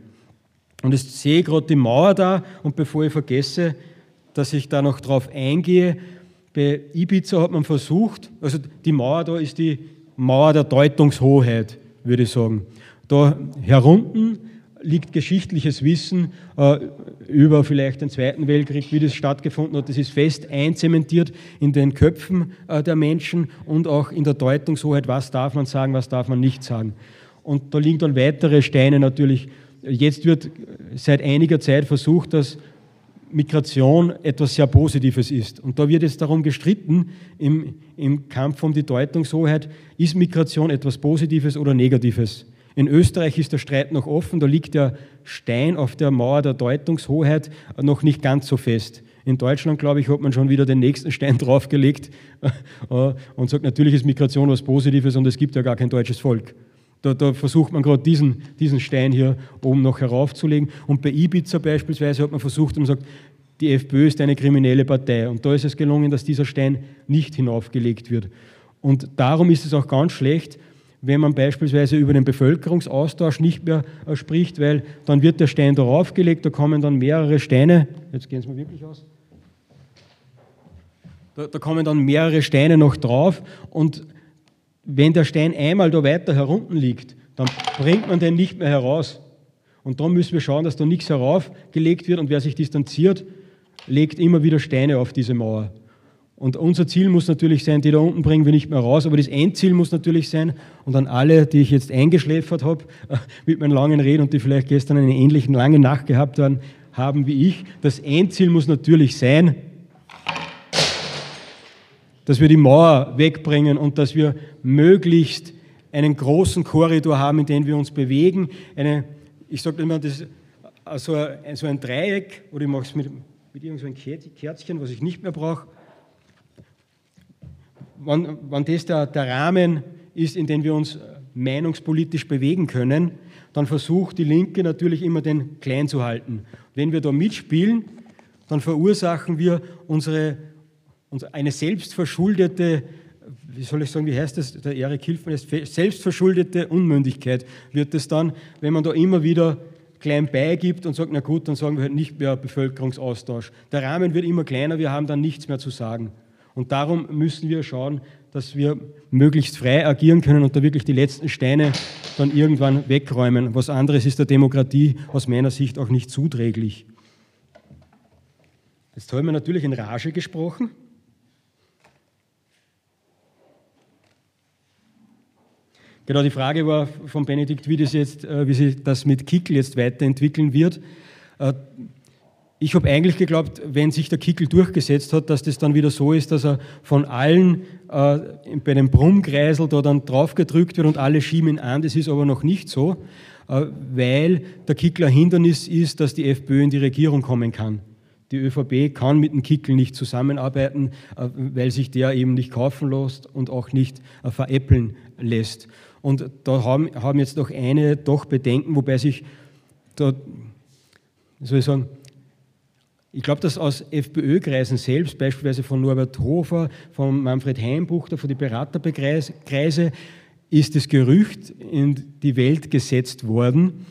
Und ich sehe gerade die Mauer da und bevor ich vergesse, dass ich da noch drauf eingehe, bei Ibiza hat man versucht, also die Mauer da ist die Mauer der Deutungshoheit, würde ich sagen. Da herunten liegt geschichtliches Wissen äh, über vielleicht den Zweiten Weltkrieg, wie das stattgefunden hat. Das ist fest einzementiert in den Köpfen äh, der Menschen und auch in der Deutungshoheit, was darf man sagen, was darf man nicht sagen. Und da liegen dann weitere Steine natürlich. Jetzt wird seit einiger Zeit versucht, dass Migration etwas sehr Positives ist. Und da wird jetzt darum gestritten, im, im Kampf um die Deutungshoheit, ist Migration etwas Positives oder Negatives? In Österreich ist der Streit noch offen, da liegt der Stein auf der Mauer der Deutungshoheit noch nicht ganz so fest. In Deutschland, glaube ich, hat man schon wieder den nächsten Stein draufgelegt äh, und sagt, natürlich ist Migration was Positives und es gibt ja gar kein deutsches Volk. Da, da, versucht man gerade diesen, diesen Stein hier oben noch heraufzulegen. Und bei Ibiza beispielsweise hat man versucht und sagt, die FPÖ ist eine kriminelle Partei. Und da ist es gelungen, dass dieser Stein nicht hinaufgelegt wird. Und darum ist es auch ganz schlecht, wenn man beispielsweise über den Bevölkerungsaustausch nicht mehr äh, spricht, weil dann wird der Stein darauf gelegt, da kommen dann mehrere Steine, jetzt gehen es mal wirklich aus, da, da kommen dann mehrere Steine noch drauf und wenn der Stein einmal da weiter herunten liegt, dann bringt man den nicht mehr heraus. Und darum müssen wir schauen, dass da nichts heraufgelegt wird und wer sich distanziert, legt immer wieder Steine auf diese Mauer. Und unser Ziel muss natürlich sein, die da unten bringen wir nicht mehr raus, aber das Endziel muss natürlich sein, und an alle, die ich jetzt eingeschläfert habe mit meinen langen Reden und die vielleicht gestern eine ähnliche lange Nacht gehabt haben wie ich, das Endziel muss natürlich sein, dass wir die Mauer wegbringen und dass wir möglichst einen großen Korridor haben, in dem wir uns bewegen. Eine, ich sage immer, das, also so ein Dreieck, oder ich mache es mit, mit irgendeinem so Kerzchen, was ich nicht mehr brauche. Wenn, wenn das der, der Rahmen ist, in dem wir uns meinungspolitisch bewegen können, dann versucht die Linke natürlich immer den klein zu halten. Wenn wir da mitspielen, dann verursachen wir unsere eine selbstverschuldete, wie soll ich sagen, wie heißt das, der Erik Hilfmann, selbstverschuldete Unmündigkeit wird es dann, wenn man da immer wieder klein beigibt und sagt, na gut, dann sagen wir halt nicht mehr Bevölkerungsaustausch. Der Rahmen wird immer kleiner, wir haben dann nichts mehr zu sagen. Und darum müssen wir schauen, dass wir möglichst frei agieren können und da wirklich die letzten Steine dann irgendwann wegräumen. Was anderes ist der Demokratie aus meiner Sicht auch nicht zuträglich. Jetzt haben wir natürlich in Rage gesprochen. Genau, die Frage war von Benedikt, wie, das jetzt, äh, wie sich das mit Kickel jetzt weiterentwickeln wird. Ich habe eigentlich geglaubt, wenn sich der Kickel durchgesetzt hat, dass das dann wieder so ist, dass er von allen äh, bei dem Brummkreisel da dann draufgedrückt wird und alle schieben ihn an. Das ist aber noch nicht so, äh, weil der Kickel ein Hindernis ist, dass die FPÖ in die Regierung kommen kann. Die ÖVP kann mit dem Kickel nicht zusammenarbeiten, äh, weil sich der eben nicht kaufen lässt und auch nicht äh, veräppeln lässt. Und da haben, haben jetzt noch eine doch Bedenken, wobei sich da, soll ich sagen, ich glaube, dass aus FPÖ-Kreisen selbst, beispielsweise von Norbert Hofer, von Manfred Heimbuchter, von den Beraterkreise, ist das Gerücht in die Welt gesetzt worden,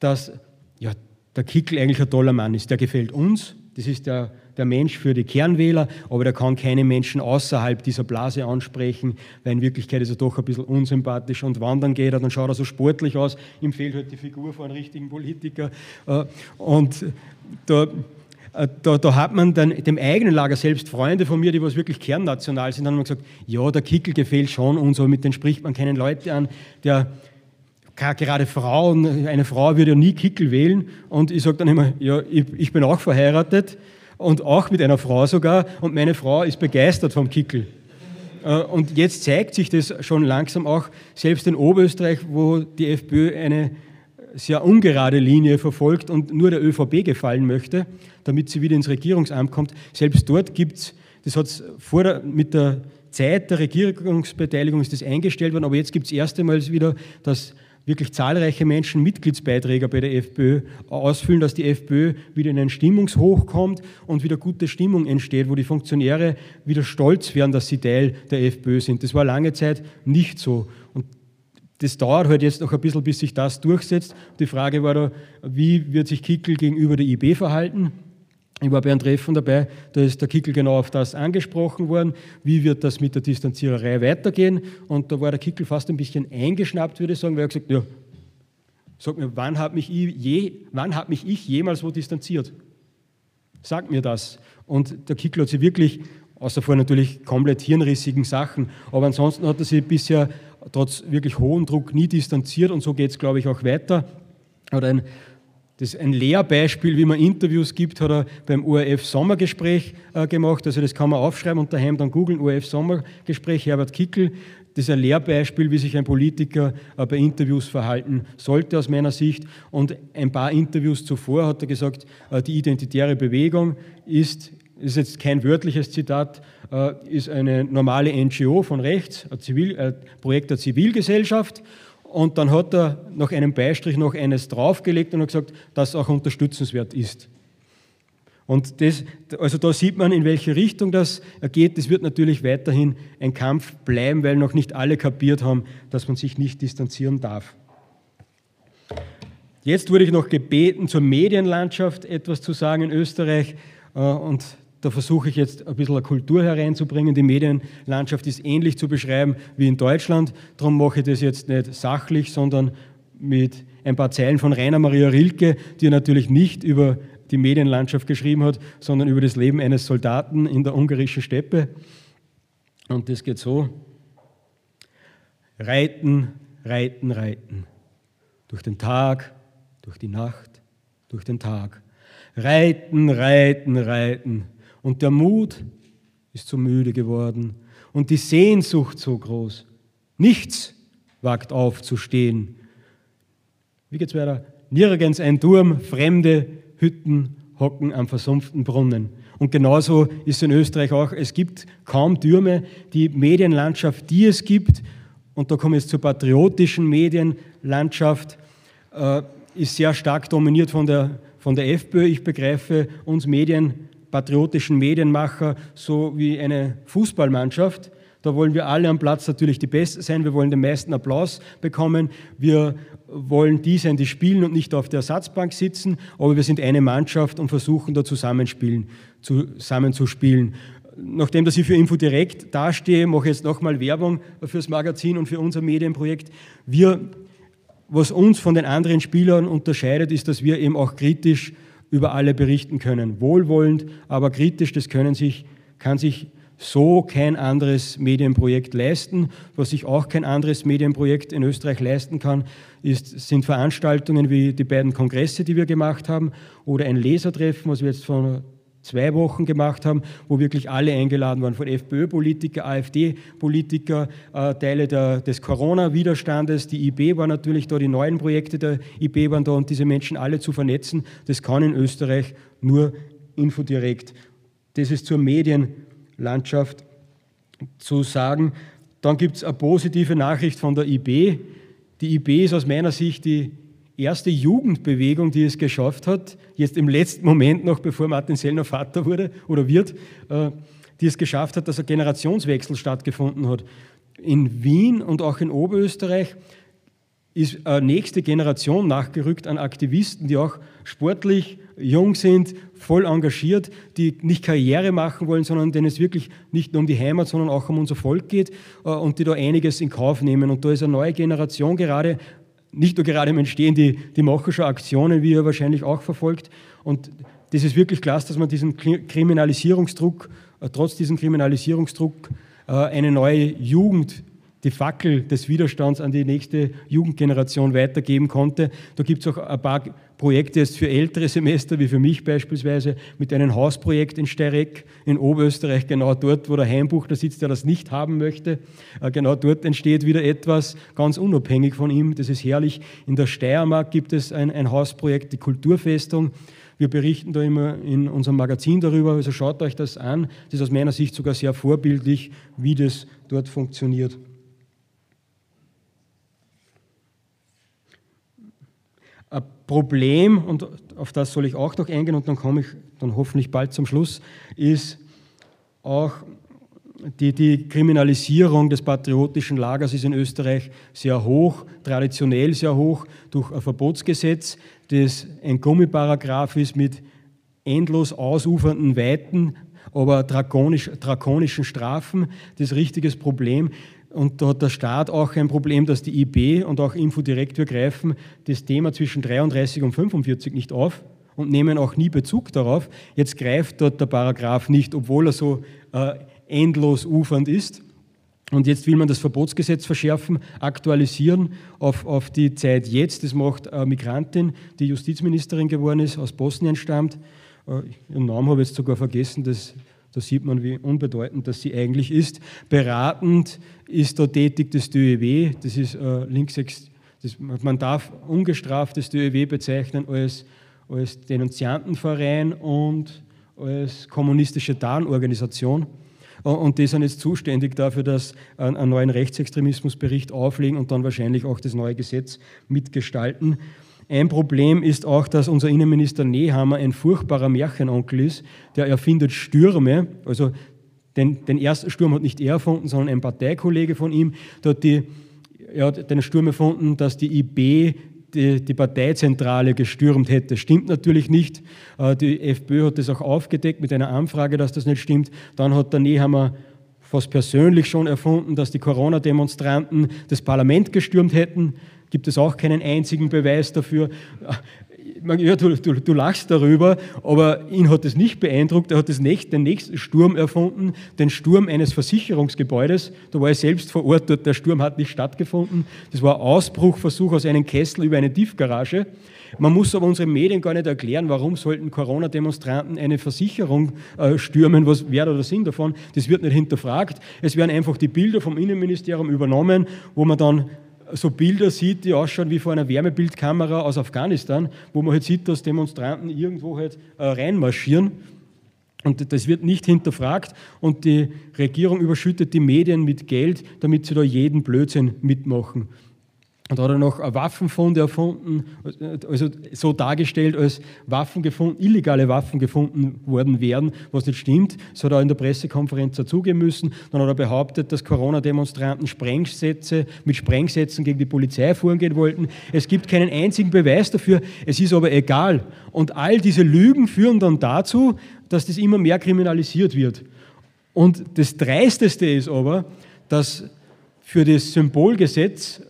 dass ja, der Kickel eigentlich ein toller Mann ist. Der gefällt uns, das ist der, der Mensch für die Kernwähler, aber der kann keine Menschen außerhalb dieser Blase ansprechen, weil in Wirklichkeit ist er doch ein bisschen unsympathisch und wandern geht er, dann schaut er so sportlich aus, ihm fehlt halt die Figur von einem richtigen Politiker. Äh, und da, da, da, hat man dann dem eigenen Lager selbst Freunde von mir, die was wirklich kernnational sind, dann haben gesagt, ja, der Kickel gefällt schon und so, mit denen spricht man keine Leute an, der gerade Frauen, eine Frau würde ja nie Kickel wählen und ich sage dann immer, ja, ich, ich, bin auch verheiratet und auch mit einer Frau sogar und meine Frau ist begeistert vom Kickel. Äh, und jetzt zeigt sich das schon langsam auch, selbst in Oberösterreich, wo die FPÖ eine sehr ungerade Linie verfolgt und nur der ÖVP gefallen möchte, damit sie wieder ins Regierungsamt kommt. Selbst dort gibt es, das hat vor mit der Zeit der Regierungsbeteiligung ist das eingestellt worden, aber jetzt gibt es erstmals wieder, dass wirklich zahlreiche Menschen Mitgliedsbeiträge bei der FPÖ ausfüllen, dass die FPÖ wieder in einen Stimmungshoch kommt und wieder gute Stimmung entsteht, wo die Funktionäre wieder stolz werden, dass sie Teil der FPÖ sind. Das war lange Zeit nicht so. Und das dauert halt jetzt noch ein bisschen, bis sich das durchsetzt. Die Frage war da, wie wird sich Kickel gegenüber der IB verhalten? Ich war bei einem Treffen dabei, da ist der Kickel genau auf das angesprochen worden. Wie wird das mit der Distanziererei weitergehen? Und da war der Kickel fast ein bisschen eingeschnappt, würde ich sagen, weil er gesagt ja, sag mir, wann hat mich, hat mich ich jemals wo distanziert? Sag mir das. Und der Kickel hat sich wirklich, außer vor natürlich komplett hirnrissigen Sachen, aber ansonsten hat er sich bisher trotz wirklich hohem Druck nie distanziert und so geht es, glaube ich, auch weiter. Oder ein das ein Lehrbeispiel, wie man Interviews gibt, hat er beim ORF Sommergespräch äh, gemacht. Also das kann man aufschreiben und daheim dann googeln, ORF Sommergespräch, Herbert Kickel. Das ist ein Lehrbeispiel, wie sich ein Politiker äh, bei Interviews verhalten sollte aus meiner Sicht. Und ein paar Interviews zuvor hat er gesagt, äh, die identitäre Bewegung ist, ist jetzt kein wörtliches Zitat, ist eine normale NGO von rechts, ein, Zivil, ein Projekt der Zivilgesellschaft und dann hat er nach einem Beistrich noch eines draufgelegt und hat gesagt, dass auch unterstützenswert ist. Und das, also da sieht man, in welche Richtung das geht. Das wird natürlich weiterhin ein Kampf bleiben, weil noch nicht alle kapiert haben, dass man sich nicht distanzieren darf. Jetzt wurde ich noch gebeten, zur Medienlandschaft etwas zu sagen in Österreich. Äh, und da versuche ich jetzt ein bisschen eine Kultur hereinzubringen. Die Medienlandschaft ist ähnlich zu beschreiben wie in Deutschland. Darum mache ich das jetzt nicht sachlich, sondern mit ein paar Zeilen von Rainer Maria Rilke, die natürlich nicht über die Medienlandschaft geschrieben hat, sondern über das Leben eines Soldaten in der ungarischen Steppe. Und das geht so. Reiten, reiten, reiten. Durch den Tag, durch die Nacht, durch den Tag. Reiten, reiten, reiten und der Mut ist so müde geworden und die Sehnsucht so groß. Nichts wagt aufzustehen. Wie geht's weiter? Nirgends ein Turm, fremde Hütten hocken am versumpften Brunnen. Und genauso ist es in Österreich auch. Es gibt kaum Türme. Die Medienlandschaft, die es gibt, und da komme ich jetzt zur patriotischen Medienlandschaft, äh, ist sehr stark dominiert von der, von der FPÖ. Ich begreife uns Medien patriotischen Medienmacher so wie eine Fußballmannschaft. Da wollen wir alle am Platz natürlich die Besten sein. Wir wollen den meisten Applaus bekommen. Wir wollen die sein, die spielen und nicht auf der Ersatzbank sitzen. Aber wir sind eine Mannschaft und versuchen da zusammenspielen, zusammenzuspielen. Nachdem dass ich für Infodirekt dastehe, mache ich jetzt nochmal Werbung fürs Magazin und für unser Medienprojekt. Wir, was uns von den anderen Spielern unterscheidet, ist, dass wir eben auch kritisch über alle berichten können. Wohlwollend, aber kritisch, das können sich, kann sich so kein anderes Medienprojekt leisten. Was sich auch kein anderes Medienprojekt in Österreich leisten kann, ist, sind Veranstaltungen wie die beiden Kongresse, die wir gemacht haben, oder ein Lesertreffen, was wir jetzt vor zwei Wochen gemacht haben, wo wirklich alle eingeladen waren, von FPÖ-Politiker, AfD-Politiker, äh, Teile der, des Corona-Widerstandes, die IB war natürlich da, die neuen Projekte der IB waren da und diese Menschen alle zu vernetzen, das kann in Österreich nur Infodirekt. Das ist zur Medienlandschaft zu sagen. Dann gibt es eine positive Nachricht von der IB. Die IB ist aus meiner Sicht die erste Jugendbewegung, die es geschafft hat, jetzt im letzten Moment noch, bevor Martin Sellner Vater wurde oder wird, äh, die es geschafft hat, dass ein Generationswechsel stattgefunden hat. In Wien und auch in Oberösterreich ist eine nächste Generation nachgerückt an Aktivisten, die auch sportlich jung sind, voll engagiert, die nicht Karriere machen wollen, sondern denen es wirklich nicht nur um die Heimat, sondern auch um unser Volk geht äh, und die da einiges in Kauf nehmen. Und da ist eine neue Generation gerade nicht nur gerade im Entstehen, die, die machen schon Aktionen, wie ihr wahrscheinlich auch verfolgt. Und das ist wirklich klasse, dass man diesen Kriminalisierungsdruck, äh, trotz diesem Kriminalisierungsdruck, äh, eine neue Jugend die Fackel des Widerstands an die nächste Jugendgeneration weitergeben konnte. Da gibt es auch ein paar Projekte jetzt für ältere Semester, wie für mich beispielsweise, mit einem Hausprojekt in Steyrek in Oberösterreich, genau dort, wo der Heimbuch da sitzt, der das nicht haben möchte. Äh, genau dort entsteht wieder etwas ganz unabhängig von ihm. Das ist herrlich. In der Steiermark gibt es ein, ein Hausprojekt, die Kulturfestung. Wir berichten da immer in unserem Magazin darüber, also schaut euch das an. Das ist aus meiner Sicht sogar sehr vorbildlich, wie das dort funktioniert. Problem, und auf das soll ich auch noch eingehen und dann komme ich dann hoffentlich bald zum Schluss, ist auch die, die, Kriminalisierung des patriotischen Lagers ist in Österreich sehr hoch, traditionell sehr hoch, durch ein Verbotsgesetz, das ein Gummiparagraf ist mit endlos ausufernden Weiten, aber drakonisch, drakonischen Strafen. Das ein richtiges Problem. Und da hat der Staat auch ein Problem, dass die IB und auch Infodirekt, greifen das Thema zwischen 33 und 45 nicht auf und nehmen auch nie Bezug darauf. Jetzt greift dort der Paragraph nicht, obwohl er so äh, endlos ufernd ist. Und jetzt will man das Verbotsgesetz verschärfen, aktualisieren auf, auf die Zeit jetzt. Das macht eine Migrantin, die Justizministerin geworden ist, aus Bosnien stammt. Äh, ihren Namen habe ich jetzt sogar vergessen, das da sieht man, wie unbedeutend das sie eigentlich ist. Beratend ist da tätig das DÖW, das ist äh, links, das, man darf ungestraft das DÖW bezeichnen als, als Denunziantenverein und als kommunistische Tarnorganisation. Und die sind jetzt zuständig dafür, dass einen neuen Rechtsextremismusbericht auflegen und dann wahrscheinlich auch das neue Gesetz mitgestalten. Ein Problem ist auch, dass unser Innenminister Nehammer ein furchtbarer Märchenonkel ist, der erfindet Stürme. Also den, den ersten Sturm hat nicht er erfunden, sondern ein Parteikollege von ihm. Der hat die, er hat den Sturm erfunden, dass die IB die, die, Parteizentrale gestürmt hätte. Stimmt natürlich nicht. Äh, die FPÖ hat das auch aufgedeckt mit einer Anfrage, dass das nicht stimmt. Dann hat der Nehammer fast persönlich schon erfunden, dass die Corona-Demonstranten das Parlament gestürmt hätten gibt es auch keinen einzigen Beweis dafür. Ja, du, du, du, lachst darüber, aber ihn hat es nicht beeindruckt. Er hat das nächste, den nächsten Sturm erfunden, den Sturm eines Versicherungsgebäudes. Da war er selbst vor Ort, dort der Sturm hat nicht stattgefunden. Das war ein Ausbruchversuch aus einem Kessel über eine Tiefgarage. Man muss aber unseren Medien gar nicht erklären, warum sollten Corona-Demonstranten eine Versicherung äh, stürmen, was wäre der Sinn davon? Das wird nicht hinterfragt. Es werden einfach die Bilder vom Innenministerium übernommen, wo man dann so Bilder sieht, die ausschauen wie vor einer Wärmebildkamera aus Afghanistan, wo man halt sieht, dass Demonstranten irgendwo halt äh, reinmarschieren. Und das wird nicht hinterfragt und die Regierung überschüttet die Medien mit Geld, damit sie da jeden Blödsinn mitmachen. Und da hat er noch Waffenfunde erfunden, also so dargestellt, als Waffen gefunden, illegale Waffen gefunden worden wären, was nicht stimmt. Das hat er in der Pressekonferenz dazugeben müssen. Dann hat er behauptet, dass Corona-Demonstranten Sprengsätze mit Sprengsätzen gegen die Polizei vorgehen wollten. Es gibt keinen einzigen Beweis dafür, es ist aber egal. Und all diese Lügen führen dann dazu, dass das immer mehr kriminalisiert wird. Und das Dreisteste ist aber, dass für das Symbolgesetz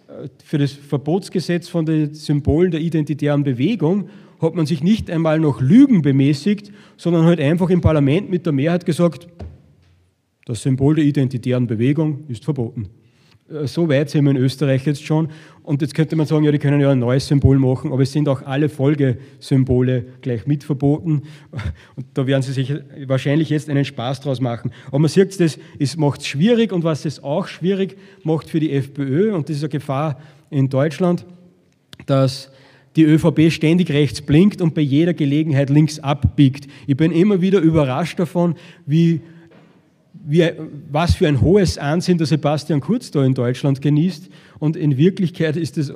für das Verbotsgesetz von den Symbolen der identitären Bewegung hat man sich nicht einmal noch Lügen bemäßigt, sondern halt einfach im Parlament mit der Mehrheit gesagt, Das Symbol der identitären Bewegung ist verboten. Äh, so weit sind wir in Österreich jetzt schon. Und jetzt könnte man sagen, ja, die können ja ein neues Symbol machen, aber es sind auch alle Folgesymbole gleich mit verboten. Und da werden sie sich wahrscheinlich jetzt einen Spaß draus machen. Aber man sieht das, macht es schwierig und was es auch schwierig macht für die FPÖ, und das ist eine Gefahr in Deutschland, dass die ÖVP ständig rechts blinkt und bei jeder Gelegenheit links abbiegt. Ich bin immer wieder überrascht davon, wie wie, was für ein hohes Ansehen der Sebastian Kurz da in Deutschland genießt. Und in Wirklichkeit ist es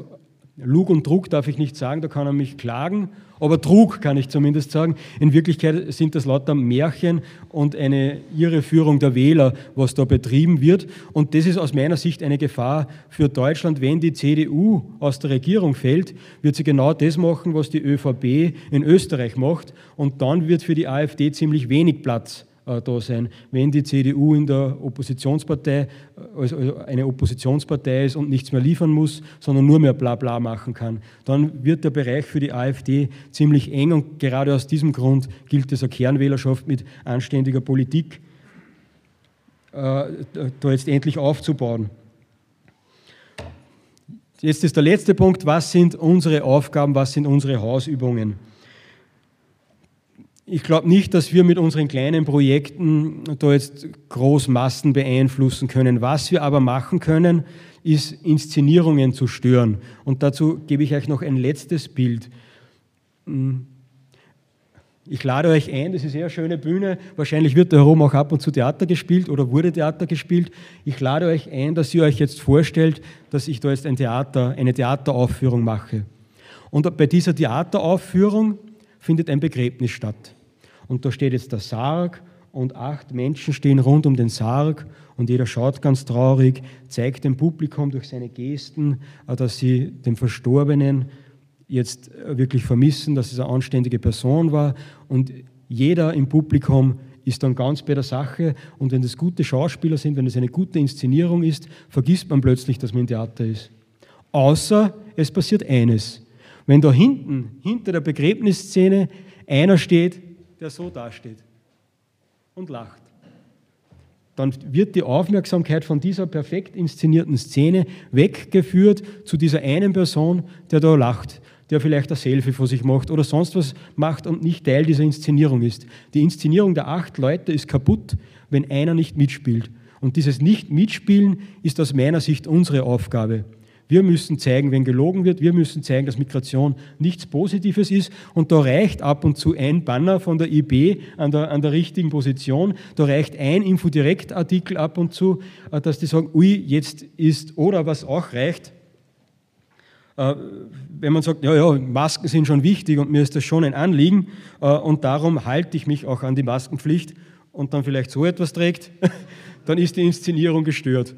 Lug und Trug, darf ich nicht sagen, da kann er mich klagen, aber Trug kann ich zumindest sagen. In Wirklichkeit sind das lauter Märchen und eine Irreführung der Wähler, was da betrieben wird. Und das ist aus meiner Sicht eine Gefahr für Deutschland. Wenn die CDU aus der Regierung fällt, wird sie genau das machen, was die ÖVP in Österreich macht. Und dann wird für die AfD ziemlich wenig Platz da sein. Wenn die CDU in der Oppositionspartei, also eine Oppositionspartei ist und nichts mehr liefern muss, sondern nur mehr Blabla machen kann, dann wird der Bereich für die AfD ziemlich eng und gerade aus diesem Grund gilt es, eine Kernwählerschaft mit anständiger Politik äh, da jetzt endlich aufzubauen. Jetzt ist der letzte Punkt, was sind unsere Aufgaben, was sind unsere Hausübungen? Ich glaube nicht, dass wir mit unseren kleinen Projekten da jetzt Großmassen beeinflussen können. Was wir aber machen können, ist Inszenierungen zu stören. Und dazu gebe ich euch noch ein letztes Bild. Hm. Ich lade euch ein, das ist eine sehr schöne Bühne. Wahrscheinlich wird da herum auch ab und zu Theater gespielt oder wurde Theater gespielt. Ich lade euch ein, dass ihr euch jetzt vorstellt, dass ich da jetzt ein Theater, eine Theateraufführung mache. Und bei dieser Theateraufführung findet ein Begräbnis statt. Und da steht jetzt der Sarg und acht Menschen stehen rund um den Sarg und jeder schaut ganz traurig, zeigt dem Publikum durch seine Gesten, äh, dass sie den Verstorbenen jetzt äh, wirklich vermissen, dass es eine anständige Person war und jeder im Publikum ist dann ganz bei der Sache und wenn das gute Schauspieler sind, wenn es eine gute Inszenierung ist, vergisst man plötzlich, dass man im Theater ist. Außer es passiert eines. Wenn da hinten, hinter der Begräbnisszene, einer steht, der so dasteht und lacht. Dann wird die Aufmerksamkeit von dieser perfekt inszenierten Szene weggeführt zu dieser einen Person, der da lacht, der vielleicht ein Selfie vor sich macht oder sonst was macht und nicht Teil dieser Inszenierung ist. Die Inszenierung der acht Leute ist kaputt, wenn einer nicht mitspielt. Und dieses Nicht-Mitspielen ist aus meiner Sicht unsere Aufgabe. Wir müssen zeigen, wenn gelogen wird. Wir müssen zeigen, dass Migration nichts Positives ist. Und da reicht ab und zu ein Banner von der IB an der, an der richtigen Position. Da reicht ein Infodirekt-Artikel ab und zu, äh, dass die sagen, ui, jetzt ist, oder was auch reicht, äh, wenn man sagt, ja, ja, Masken sind schon wichtig und mir ist das schon ein Anliegen äh, und darum halte ich mich auch an die Maskenpflicht und dann vielleicht so etwas trägt, dann ist die Inszenierung gestört.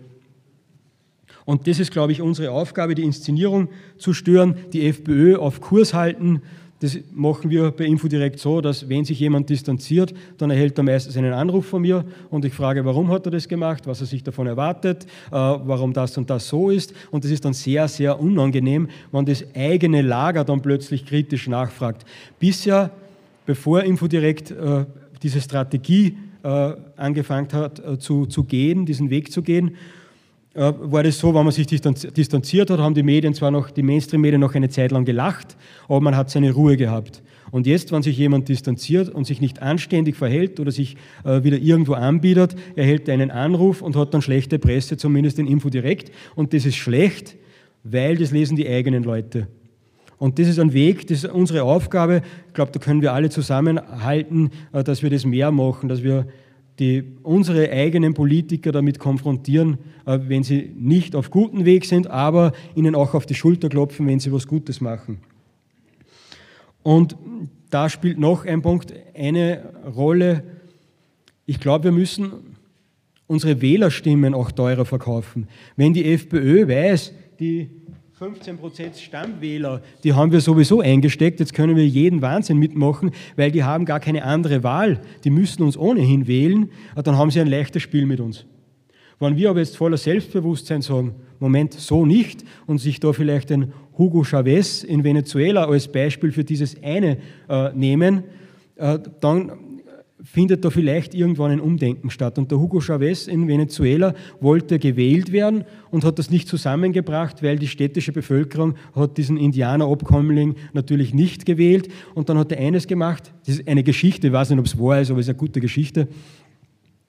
Und das ist, glaube ich, unsere Aufgabe, die Inszenierung zu stören, die FPÖ auf Kurs halten. Das machen wir bei Infodirekt so, dass wenn sich jemand distanziert, dann erhält er meistens einen Anruf von mir und ich frage, warum hat er das gemacht, was er sich davon erwartet, äh, warum das und das so ist. Und das ist dann sehr, sehr unangenehm, wenn das eigene Lager dann plötzlich kritisch nachfragt. Bisher, bevor Infodirekt äh, diese Strategie äh, angefangen hat zu, zu gehen, diesen Weg zu gehen, war das so, wenn man sich distanziert hat, haben die Medien zwar noch, die Mainstream-Medien noch eine Zeit lang gelacht, aber man hat seine Ruhe gehabt. Und jetzt, wenn sich jemand distanziert und sich nicht anständig verhält oder sich äh, wieder irgendwo anbietet, erhält er einen Anruf und hat dann schlechte Presse, zumindest in Info direkt. Und das ist schlecht, weil das lesen die eigenen Leute. Und das ist ein Weg, das ist unsere Aufgabe. Ich glaube, da können wir alle zusammenhalten, äh, dass wir das mehr machen, dass wir die unsere eigenen Politiker damit konfrontieren, äh, wenn sie nicht auf gutem Weg sind, aber ihnen auch auf die Schulter klopfen, wenn sie was Gutes machen. Und da spielt noch ein Punkt eine Rolle. Ich glaube, wir müssen unsere Wählerstimmen auch teurer verkaufen. Wenn die FPÖ weiß, die 15% Stammwähler, die haben wir sowieso eingesteckt. Jetzt können wir jeden Wahnsinn mitmachen, weil die haben gar keine andere Wahl. Die müssen uns ohnehin wählen. Dann haben sie ein leichtes Spiel mit uns. Wenn wir aber jetzt voller Selbstbewusstsein sagen, Moment, so nicht, und sich da vielleicht den Hugo Chavez in Venezuela als Beispiel für dieses eine äh, nehmen, äh, dann findet da vielleicht irgendwann ein Umdenken statt. Und der Hugo Chavez in Venezuela wollte gewählt werden und hat das nicht zusammengebracht, weil die städtische Bevölkerung hat diesen Indianerabkömmling natürlich nicht gewählt. Und dann hat er eines gemacht, das ist eine Geschichte, ich weiß nicht, ob es wahr ist, aber es ist eine gute Geschichte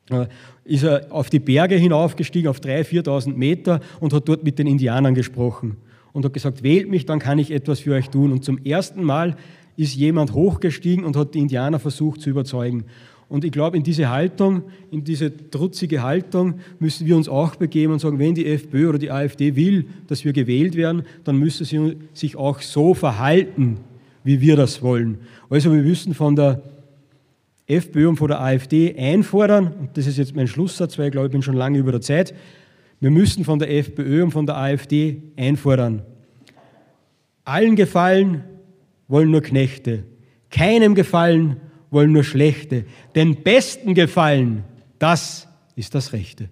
äh, ist er auf die Berge hinaufgestiegen, auf 3.000, 4.000 Meter und hat dort mit den Indianern gesprochen und hat gesagt, wählt mich, dann kann ich etwas für euch tun. Und zum ersten Mal ist jemand hochgestiegen und hat die Indianer versucht zu überzeugen. Und ich glaube, in diese Haltung, in diese trutzige Haltung müssen wir uns auch begeben und sagen, wenn die FPÖ oder die AfD will, dass wir gewählt werden, dann müssen sie sich auch so verhalten, wie wir das wollen. Also wir müssen von der FPÖ und von der AfD einfordern, und das ist jetzt mein Schlusssatz, weil ich glaube, ich bin schon lange über der Zeit, wir müssen von der FPÖ und von der AfD einfordern. Allen gefallen wollen nur Knechte, keinem gefallen wollen nur Schlechte, den Besten gefallen, das ist das Rechte.